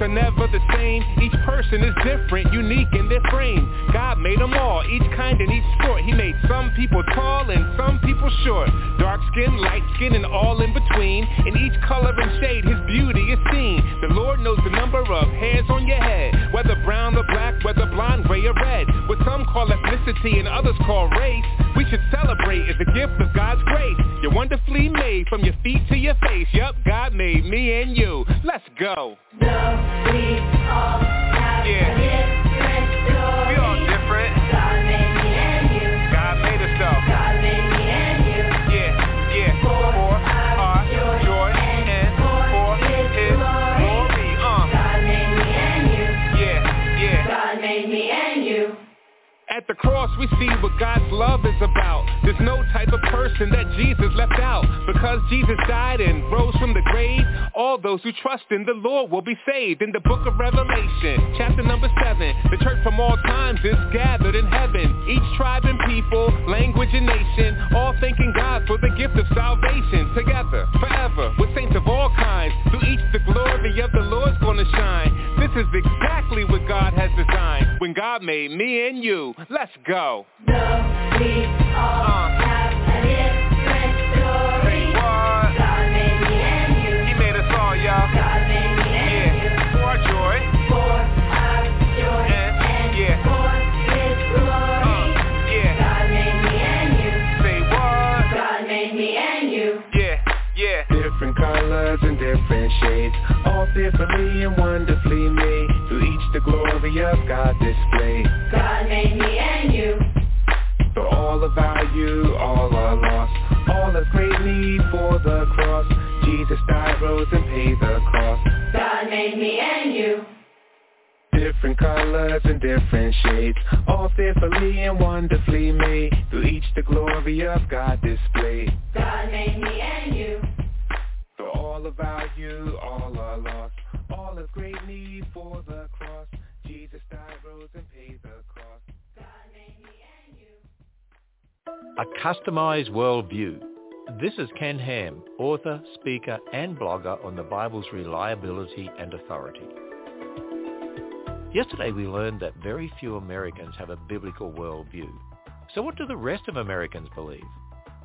Speaker 8: are never the same, each person is different, unique in their frame. God made them all, each kind and each sort. He made some people tall and some people short. Dark skin, light skin, and all in between. In each color and shade, his beauty is seen. The Lord knows the number of hairs on your head, whether brown or black, whether blonde, gray or red. What some call ethnicity and others call race. We should celebrate as a gift of God's grace. You're wonderfully made from your feet to your face. Yup, God made me and you. Let's go.
Speaker 1: God made me.
Speaker 8: Uh. At the cross we see what God's love is about. There's no type of person that Jesus left out. Because Jesus died and rose from the grave, all those who trust in the Lord will be saved. In the book of Revelation, chapter number 7, the church from all times is gathered in heaven. Each tribe and people, language and nation, all thanking God for the gift of salvation. Together, forever, with saints of all kinds. Through each the glory of the Lord's gonna shine. This is exactly what God has designed. When God made me and you, let's go.
Speaker 1: So we all
Speaker 8: Uh.
Speaker 1: have a different story.
Speaker 9: Different colors and different shades. All fearfully and wonderfully made Through each the glory of God displayed.
Speaker 1: God made me and you.
Speaker 9: For all of value, all are lost. All of great need for the cross. Jesus died, rose and paid the cost
Speaker 1: God made me and you.
Speaker 9: Different colors and different shades. All fearfully and wonderfully made Through each the glory of God displayed.
Speaker 1: God made me and you.
Speaker 9: For all of value, all are lost All of great need for the cross Jesus died, rose and paid the cost
Speaker 1: God made me and you.
Speaker 6: A customized worldview. This is Ken Ham, author, speaker, and blogger on the Bible's reliability and authority. Yesterday we learned that very few Americans have a biblical worldview. So what do the rest of Americans believe?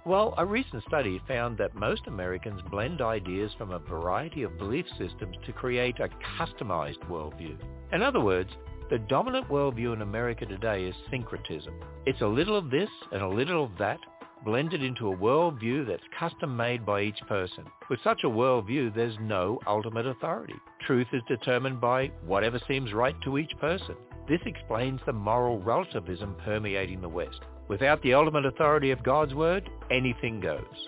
Speaker 6: Well, a recent study found that most Americans blend ideas from a variety of belief systems to create a customized worldview. In other words, The dominant worldview in America today is syncretism. It's a little of this and a little of that, blended into a worldview that's custom made by each person. With such a worldview, there's no ultimate authority. Truth is determined by whatever seems right to each person. This explains the moral relativism permeating the West. Without the ultimate authority of God's Word, anything goes.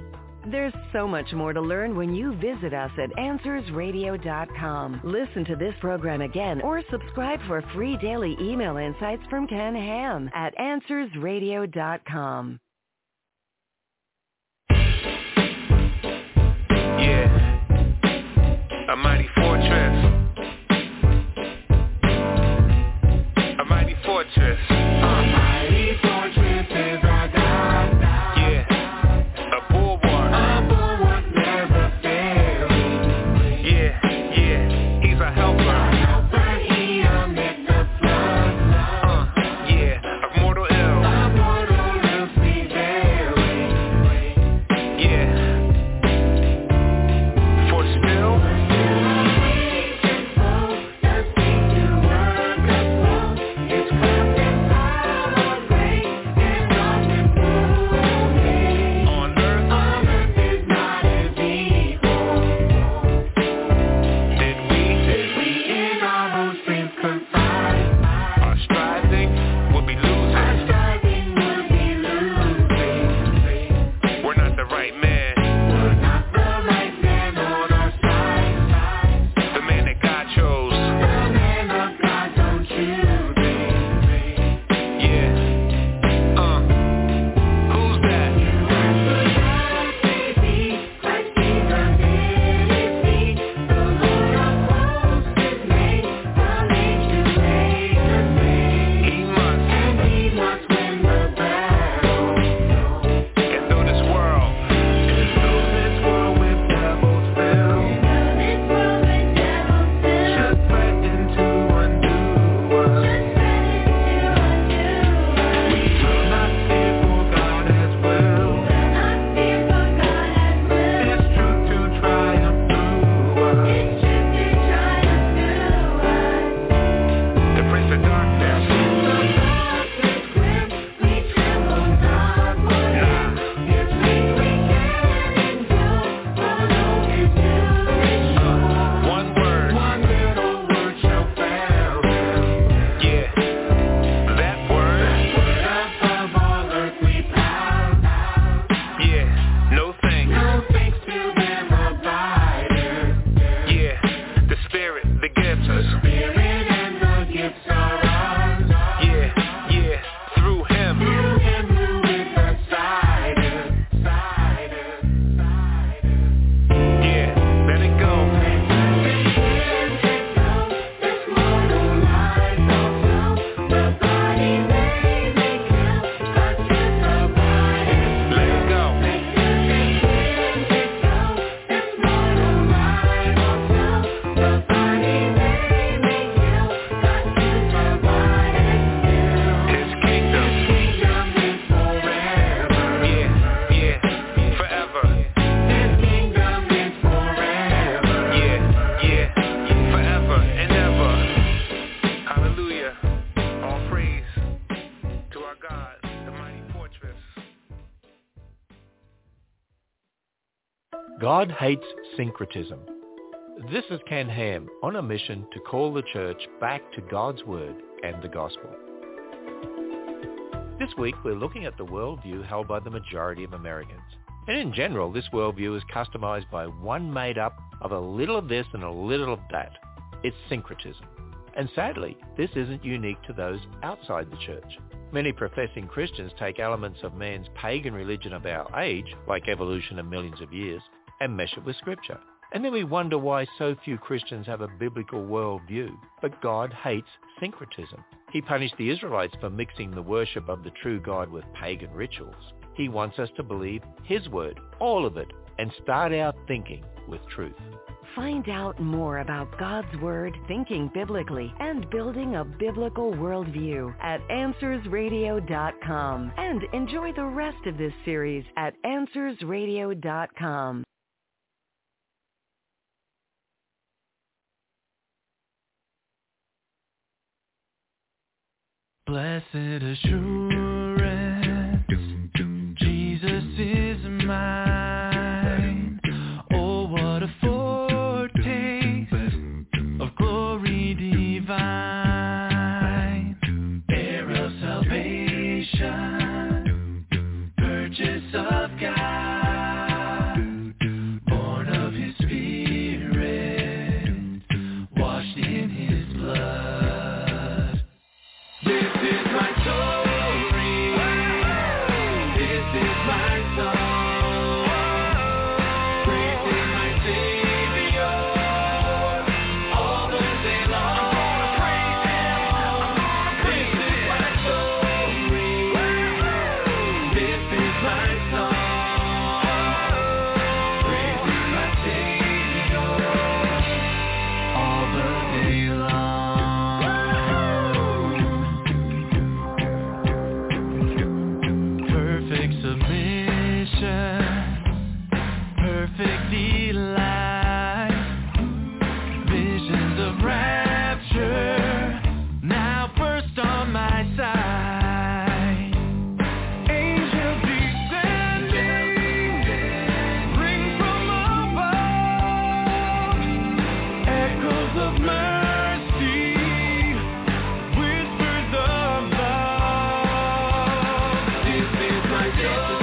Speaker 8: There's so much more to learn when you visit us at AnswersRadio.com. Listen to this program again or subscribe for free daily email insights from Ken Ham at AnswersRadio.com.
Speaker 10: God
Speaker 6: hates syncretism. This is Ken Ham on a mission to call the church back to God's Word and the Gospel. This week we're looking at the worldview held by the majority of Americans. And in general, this worldview is customized by one made up of a little of this and a little of that. It's syncretism. And sadly, this isn't unique to those outside the church. Many professing Christians take elements of man's pagan religion of our age, like evolution and millions of years, and mesh it with Scripture. And then we wonder why so few Christians have a biblical worldview. But God hates syncretism. He punished the Israelites for mixing the worship of the true God with pagan rituals. He wants us to believe His Word, all of it, and start our thinking with truth.
Speaker 8: Find out more about God's Word, thinking biblically, and building a biblical worldview at AnswersRadio.com. And enjoy the rest of this series at AnswersRadio.com.
Speaker 1: Blessed assurance, Jesus is mine. Is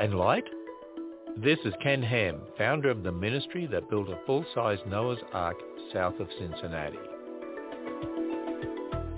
Speaker 1: and
Speaker 6: light? This is Ken Ham, founder of the ministry that built a full-size Noah's Ark south of Cincinnati.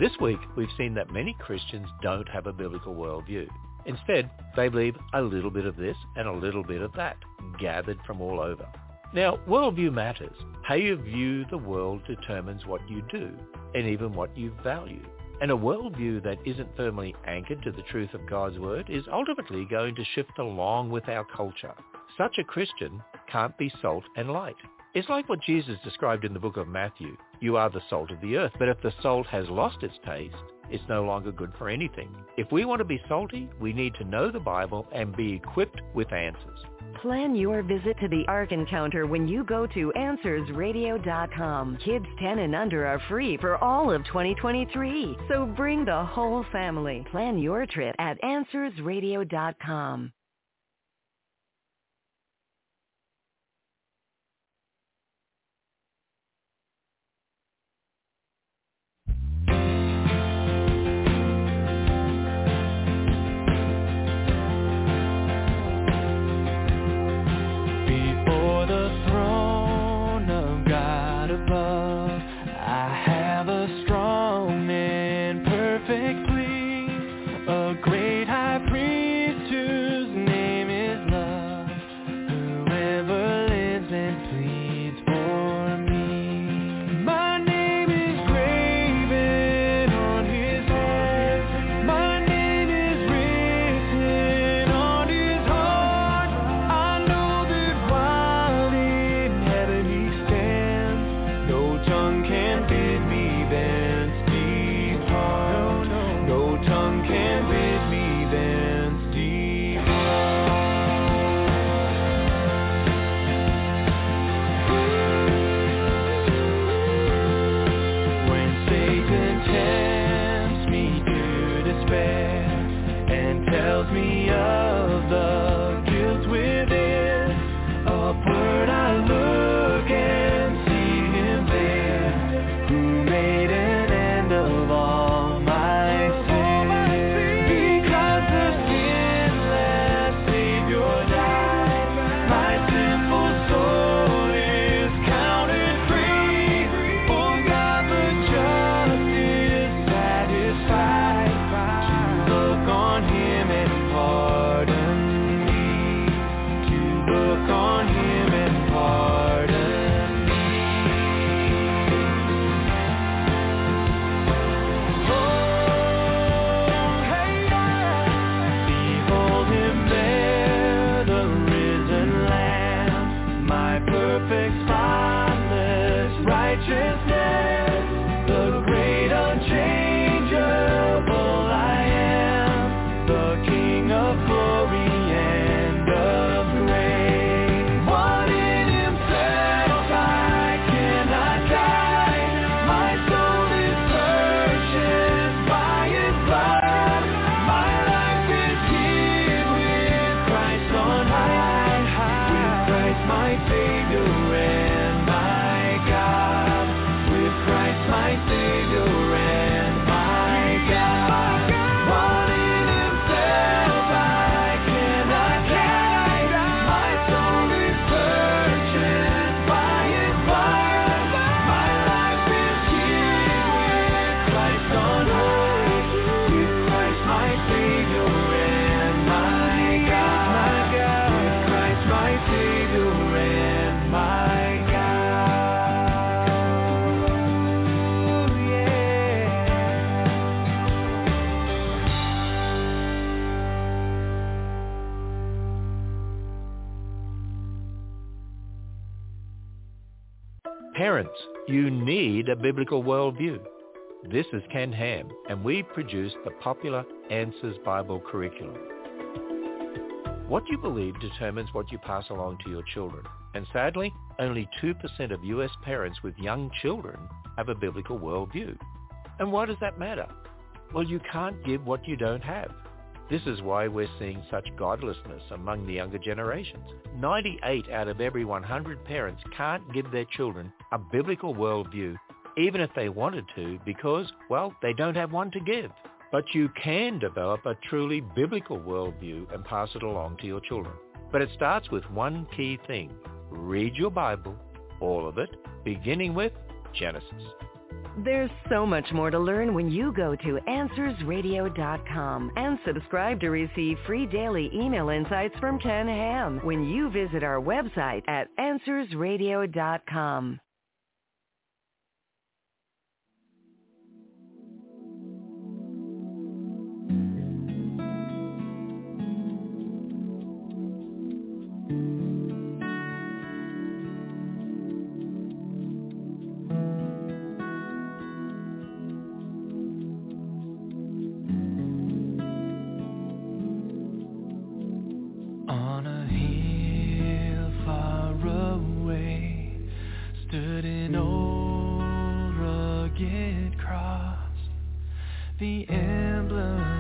Speaker 6: This week, we've seen that many Christians don't have a biblical worldview. Instead, they believe a little bit of this and a little bit of that, gathered from all over. Now, worldview matters. How you view the world determines what you do and even what you value. And a worldview that isn't firmly anchored to the truth of God's word is ultimately going to shift along with our culture. Such a Christian can't be salt and light. It's like what Jesus described in the book of Matthew. You are the salt of the earth, but if the salt has lost its taste, it's no longer good for anything. If we want to be salty, we need to know the Bible and be equipped with answers.
Speaker 7: Plan your visit to the Ark Encounter when you go to AnswersRadio.com. Kids 10 and under are free for all of 2023. So bring the whole family. Plan your trip at AnswersRadio.com.
Speaker 6: you need a biblical worldview. This is Ken Ham, and we produce the popular Answers Bible curriculum. What you believe determines what you pass along to your children. And sadly, only 2% of U.S. parents with young children have a biblical worldview. And why does that matter? Well, you can't give what you don't have. This is why we're seeing such godlessness among the younger generations. 98 out of every 100 parents can't give their children a biblical worldview, even if they wanted to, because, well, they don't have one to give. But you can develop a truly biblical worldview and pass it along to your children. But it starts with one key thing. Read your Bible, all of it, beginning with Genesis.
Speaker 7: There's so much more to learn when you go to AnswersRadio.com and subscribe to receive free daily email insights from Ken Ham when you visit our website at AnswersRadio.com.
Speaker 1: the emblem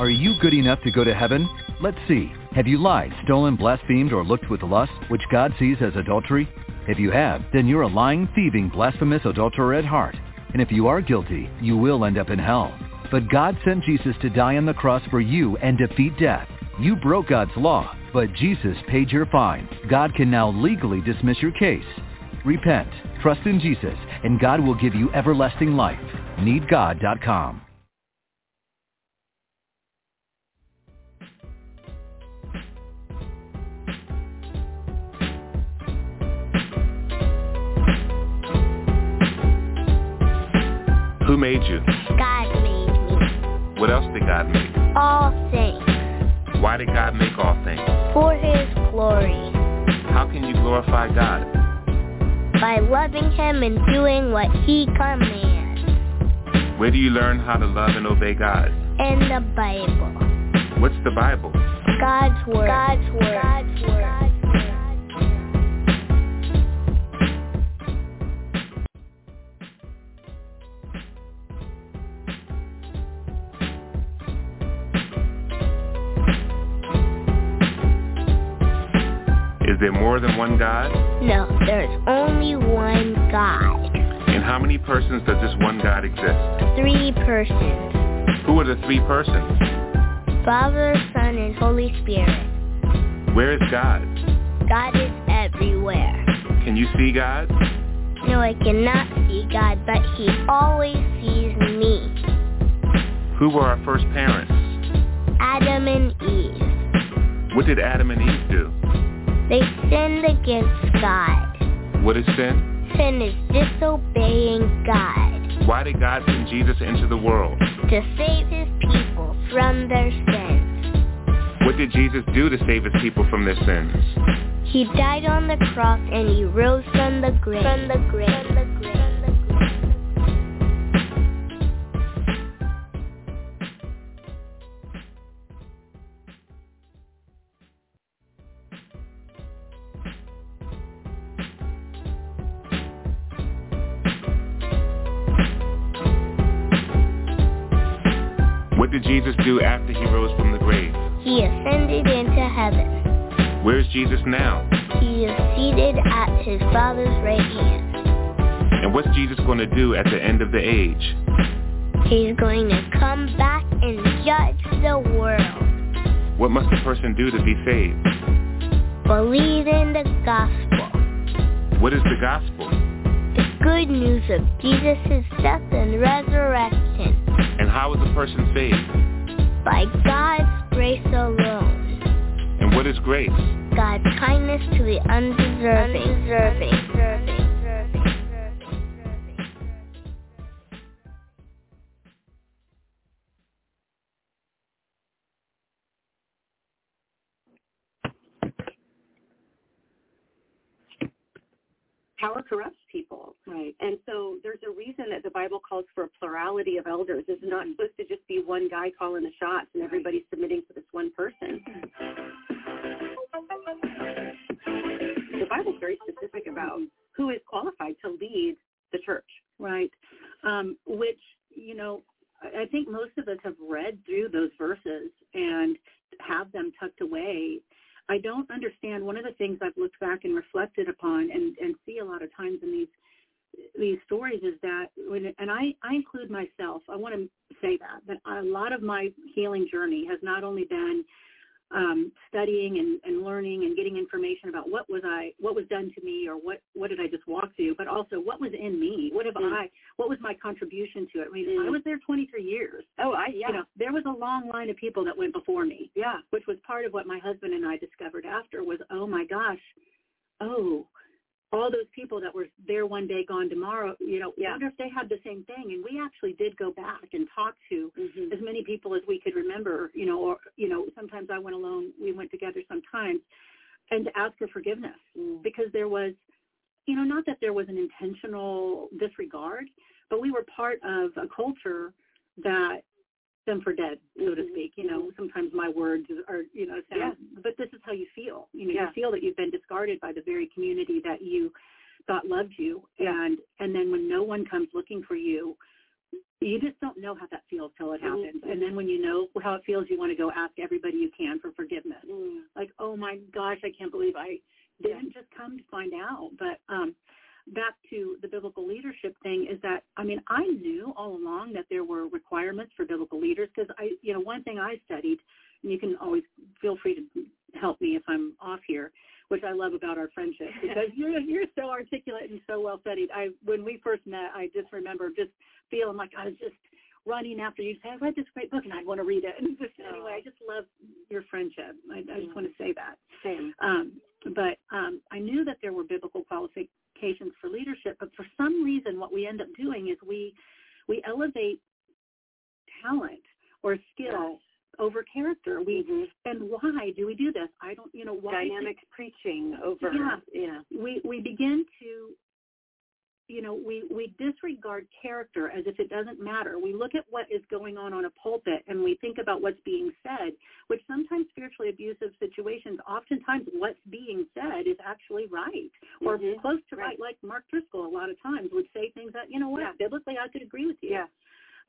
Speaker 11: Are you good enough to go to heaven? Let's see. Have you lied, stolen, blasphemed, or looked with lust, which God sees as adultery? If you have, then you're a lying, thieving, blasphemous adulterer at heart. And if you are guilty, you will end up in hell. But God sent Jesus to die on the cross for you and defeat death. You broke God's law, but Jesus paid your fine. God can now legally dismiss your case. Repent, trust in Jesus, and God will give you everlasting life. NeedGod.com.
Speaker 8: made you?
Speaker 12: God made me.
Speaker 8: What else did God make?
Speaker 12: All things.
Speaker 8: Why did God make all things?
Speaker 12: For his glory.
Speaker 8: How can you glorify God?
Speaker 12: By loving him and doing what he commands.
Speaker 8: Where do you learn how to love and obey God?
Speaker 12: In the Bible.
Speaker 8: What's the Bible?
Speaker 12: God's word. God's word. God's word.
Speaker 8: There more than one God?
Speaker 12: No, there's only one God.
Speaker 8: In how many persons does this one God exist?
Speaker 12: Three persons.
Speaker 8: Who are the three persons?
Speaker 12: Father, Son, and Holy Spirit.
Speaker 8: Where is God?
Speaker 12: God is everywhere.
Speaker 8: Can you see God?
Speaker 12: No, I cannot see God, but he always sees me.
Speaker 8: Who were our first parents?
Speaker 12: Adam and Eve.
Speaker 8: What did Adam and Eve do?
Speaker 12: They sinned against God.
Speaker 8: What is sin?
Speaker 12: Sin is disobeying God
Speaker 8: Why did God send Jesus into the world?
Speaker 12: to save his people from their sins.
Speaker 8: What did Jesus do to save his people from their sins?
Speaker 12: He died on the cross and he rose from the grave. From the grave. From the grave.
Speaker 8: What did Jesus do after he rose from the grave?
Speaker 12: He ascended into heaven.
Speaker 8: Where's Jesus now?
Speaker 12: He is seated at his Father's right hand.
Speaker 8: And what's Jesus going to do at the end of the age?
Speaker 12: He's going to come back and judge the world.
Speaker 8: What must a person do to be saved?
Speaker 12: Believe in the gospel.
Speaker 8: What is the gospel?
Speaker 12: The good news of Jesus' death and resurrection.
Speaker 8: And how is a person saved?
Speaker 12: By God's grace alone.
Speaker 8: And what is grace?
Speaker 12: God's kindness to the undeserving. Undeserving.
Speaker 13: Corrupts people.
Speaker 14: Right.
Speaker 13: And so there's a reason that the Bible calls for a plurality of elders. It's not supposed to just be one guy calling the shots and everybody submitting to this one person. The Bible's very specific about who is qualified to lead the church.
Speaker 14: Right. Um, which, you know, I think most of us have read through those verses and have them tucked away. I don't understand. One of the things I've looked back and reflected upon and, and see a lot of times in these these stories is that when and I, I include myself, I want to say that that a lot of my healing journey has not only been um, studying and, and learning and getting information about what was I what was done to me or what what did I just walk through, but also what was in me. What have
Speaker 13: Mm.
Speaker 14: I what was my contribution to it? I mean,
Speaker 13: Mm.
Speaker 14: I was there 23 years.
Speaker 13: Oh, I yeah.
Speaker 14: You know, there was a long line of people that went before me
Speaker 13: yeah.
Speaker 14: which was part of what my husband and I discovered after was, oh my gosh, oh, all those people that were there one day, gone tomorrow, you know,
Speaker 13: Yeah.
Speaker 14: wonder if they had the same thing. And we actually did go back and talk to
Speaker 13: Mhm.
Speaker 14: as many people as we could remember, you know, or, you know, sometimes I went alone, we went together sometimes, and to ask for forgiveness
Speaker 13: Mm.
Speaker 14: because there was, you know, not that there was an intentional disregard, but we were part of a culture that them for dead, so to
Speaker 13: Mhm.
Speaker 14: speak. You know, sometimes my words are, you know, sound, but this is how you feel. You know,
Speaker 13: Yeah.
Speaker 14: you feel that you've been discarded by the very community that you thought loved you, and and then when no one comes looking for you, you just don't know how that feels till it
Speaker 13: Mhm.
Speaker 14: happens. And then when you know how it feels, you want to go ask everybody you can for forgiveness.
Speaker 13: Mm.
Speaker 14: Like, oh my gosh, I can't believe I didn't just come to find out. But um back to the biblical leadership thing is that I mean I knew all along that there were requirements for biblical leaders because I you know one thing I studied and you can always feel free to help me if I'm off here which I love about our friendship *laughs* because you're you're so articulate and so well studied. I when we first met I just remember just feeling like I was just running after you say I read this great book and I want to read it *laughs* and just anyway I just love your friendship. I, I just want to say that.
Speaker 13: Same.
Speaker 14: Um, but um, I knew that there were biblical qualifications for leadership, but for some reason, what we end up doing is we we elevate talent or skill over character. We and why do we do this? I don't, you know, why
Speaker 13: Dynamic preaching over,
Speaker 14: Yeah.
Speaker 13: yeah.
Speaker 14: we we begin to you know we we disregard character as if it doesn't matter we look at what is going on on a pulpit and we think about what's being said which sometimes spiritually abusive situations oftentimes what's being said is actually right or
Speaker 13: Mhm.
Speaker 14: close to
Speaker 13: Right.
Speaker 14: right. like mark driscoll a lot of times would say things that you know what
Speaker 13: Yeah.
Speaker 14: biblically i could agree with you
Speaker 13: Yeah.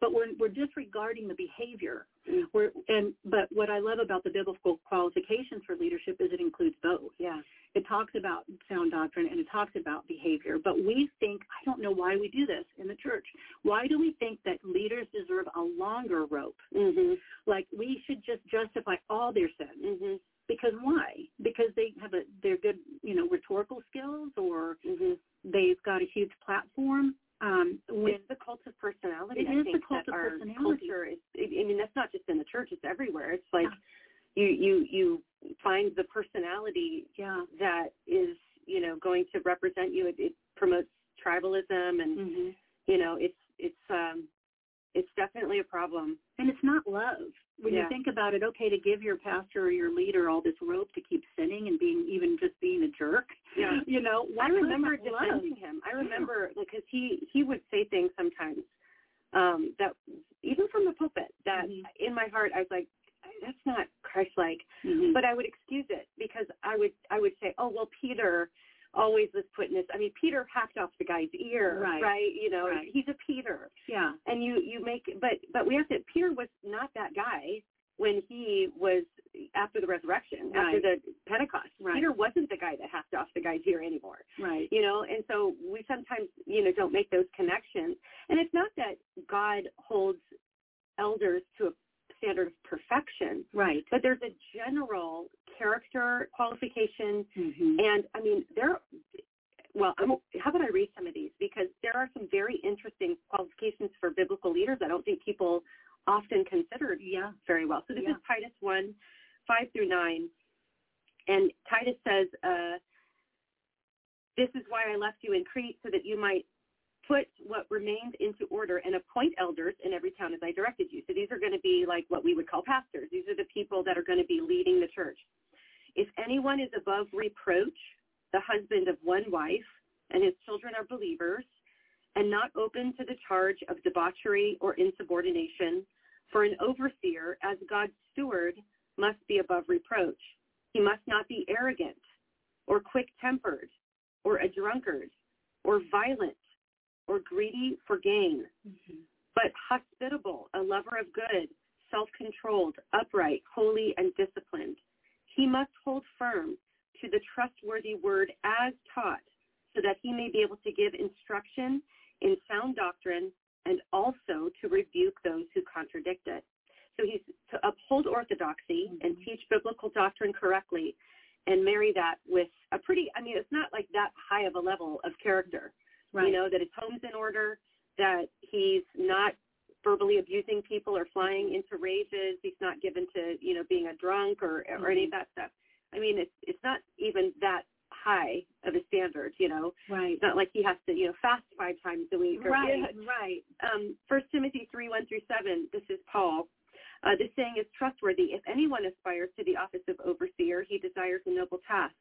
Speaker 14: But we're we're disregarding the behavior
Speaker 13: Mm.
Speaker 14: we're and but what i love about the biblical qualifications for leadership is it includes both
Speaker 13: Yeah.
Speaker 14: it talks about sound doctrine and it talks about behavior, but we think, I don't know why we do this in the church. Why do we think that leaders deserve a longer rope?
Speaker 13: Mhm.
Speaker 14: Like we should just justify all their sins.
Speaker 13: Mhm.
Speaker 14: Because why? Because they have a they're good, you know, rhetorical skills or
Speaker 13: Mhm.
Speaker 14: they've got a huge platform. Um when
Speaker 13: It's the cult of personality.
Speaker 14: It
Speaker 13: I
Speaker 14: is
Speaker 13: think,
Speaker 14: the cult
Speaker 13: that
Speaker 14: of
Speaker 13: our
Speaker 14: personality.
Speaker 13: Culture is. I mean, that's not just in the church; it's everywhere. It's like you you you find the personality
Speaker 14: yeah.
Speaker 13: that is you know going to represent you. It, it promotes tribalism, and
Speaker 14: Mm-hmm.
Speaker 13: you know it's it's um it's definitely a problem.
Speaker 14: And it's not love. When
Speaker 13: Yeah.
Speaker 14: you think about it, okay, to give your pastor or your leader all this rope to keep sinning and being even just being a jerk.
Speaker 13: Yeah. *laughs*
Speaker 14: You know,
Speaker 13: I remember defending him. I remember because he he would say things sometimes um that even from the pulpit that
Speaker 14: Mm-hmm.
Speaker 13: in my heart I was like that's not Christ-like.
Speaker 14: Mhm.
Speaker 13: But I would excuse it because I would I would say, oh well, Peter always was putting this. I mean, Peter hacked off the guy's ear,
Speaker 14: Right. right?
Speaker 13: You know,
Speaker 14: Right.
Speaker 13: he's a Peter,
Speaker 14: Yeah.
Speaker 13: and you you make but but we have to. Peter was not that guy when he was after the resurrection, after the Pentecost.
Speaker 14: Right.
Speaker 13: Peter wasn't the guy that hacked off the guy's ear anymore
Speaker 14: Right.
Speaker 13: you know and so we sometimes you know don't make those connections and it's not that god holds elders to a standard of perfection
Speaker 14: Right.
Speaker 13: but there's a general character qualification
Speaker 14: Mm-hmm.
Speaker 13: and i mean there well I'm, how about i read some of these because there are some very interesting qualifications for biblical leaders i don't think people often considered
Speaker 14: Yeah.
Speaker 13: very well so this
Speaker 14: Yeah.
Speaker 13: is titus 1 5 through 9 and titus says uh, this is why I left you in Crete so that you might put what remained into order and appoint elders in every town as I directed you. So these are going to be like what we would call pastors. These are the people that are going to be leading the church. If anyone is above reproach, the husband of one wife, and his children are believers, and not open to the charge of debauchery or insubordination, for an overseer, as God's steward, must be above reproach. He must not be arrogant or quick-tempered or a drunkard or violent or greedy for gain, mm-hmm. but hospitable, a lover of good, self-controlled, upright, holy, and disciplined. He must hold firm to the trustworthy word as taught so that he may be able to give instruction in sound doctrine and also to rebuke those who contradict it. So he's to uphold orthodoxy and mm-hmm. teach biblical doctrine correctly and marry that with a pretty, I mean, it's not like that high of a level of character.
Speaker 14: Right.
Speaker 13: You know, that his home's in order, that he's not verbally abusing people or flying into rages. He's not given to, you know, being a drunk or, or any of that stuff. I mean, it's, it's not even that high of a standard, you know.
Speaker 14: Right.
Speaker 13: It's not like he has to, you know, fast five times a week. Or,
Speaker 14: Right.
Speaker 13: Right. Um, First Timothy 3, 1 through 7, this is Paul. Uh, this saying is trustworthy. If anyone aspires to the office of overseer, he desires a noble task.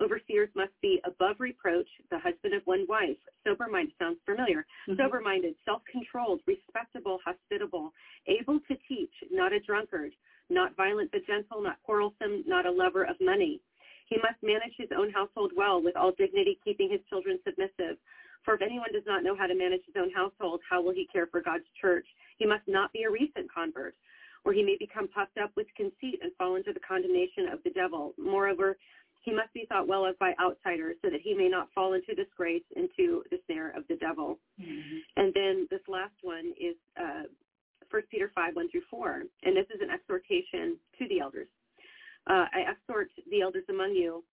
Speaker 13: Overseers must be above reproach, the husband of one wife, sober-minded, sounds familiar, mm-hmm. sober-minded, self-controlled, respectable, hospitable, able to teach, not a drunkard, not violent but gentle, not quarrelsome, not a lover of money. He must manage his own household well, with all dignity, keeping his children submissive. For if anyone does not know how to manage his own household, how will he care for God's church? He must not be a recent convert, or he may become puffed up with conceit and fall into the condemnation of the devil. Moreover, he must be thought well of by outsiders so that he may not fall into disgrace, into the snare of the devil.
Speaker 14: Mm-hmm.
Speaker 13: And then this last one is uh, 1 Peter 5, 1 through 4. And this is an exhortation to the elders. Uh, I exhort the elders among you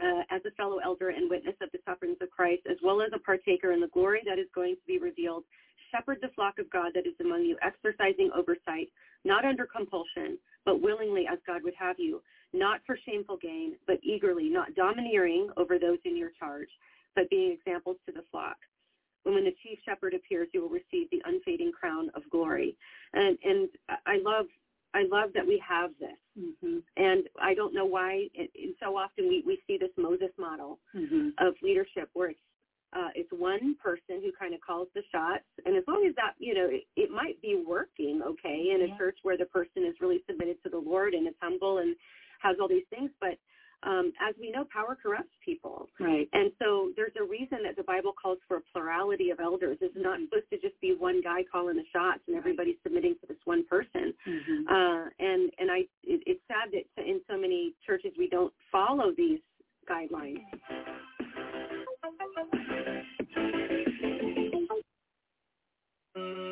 Speaker 13: uh, as a fellow elder and witness of the sufferings of Christ, as well as a partaker in the glory that is going to be revealed. Shepherd the flock of God that is among you, exercising oversight, not under compulsion, but willingly as God would have you, not for shameful gain, but eagerly, not domineering over those in your charge, but being examples to the flock. And when the chief shepherd appears, you will receive the unfading crown of glory. And and I love I love that we have this.
Speaker 14: Mm-hmm.
Speaker 13: And I don't know why. It, and so often we we see this Moses model
Speaker 14: Mm-hmm.
Speaker 13: of leadership where it's uh, it's one person who kind of calls the shots, and as long as that, you know, it, it might be working okay in a
Speaker 14: Yeah.
Speaker 13: church where the person is really submitted to the Lord and is humble and has all these things. But um, as we know, power corrupts people,
Speaker 14: Right.
Speaker 13: and so there's a reason that the Bible calls for a plurality of elders. It's not supposed to just be one guy calling the shots and everybody submitting to this one person.
Speaker 14: Mm-hmm.
Speaker 13: Uh, and and I, it, it's sad that in so many churches we don't follow these guidelines.
Speaker 9: Lord,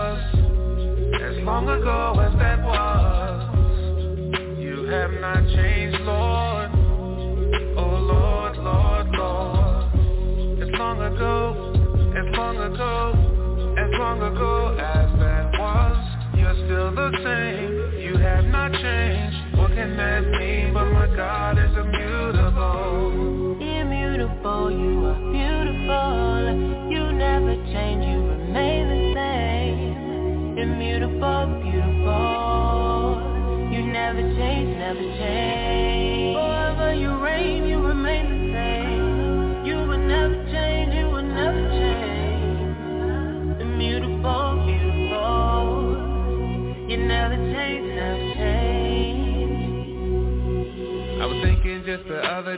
Speaker 9: Long ago as that was, you have not changed, Lord. Oh Lord, Lord, Lord. As long ago, as long ago, as long ago as that was, you're still the same. You have not changed. What can that mean?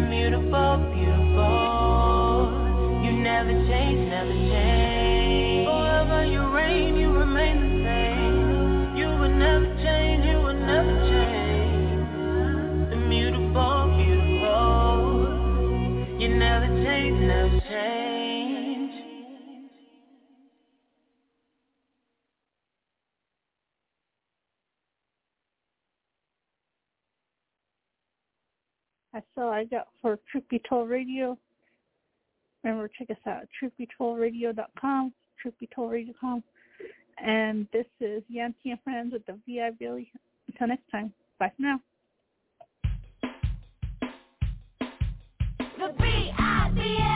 Speaker 1: Immutable, beautiful. You never change, never change.
Speaker 2: all I got for Truth Be Told Radio. Remember, check us out at com, truthbetoldradio.com. And this is Yancy and Friends with the VI Billy. Until next time, bye for now. The B-I-B-L-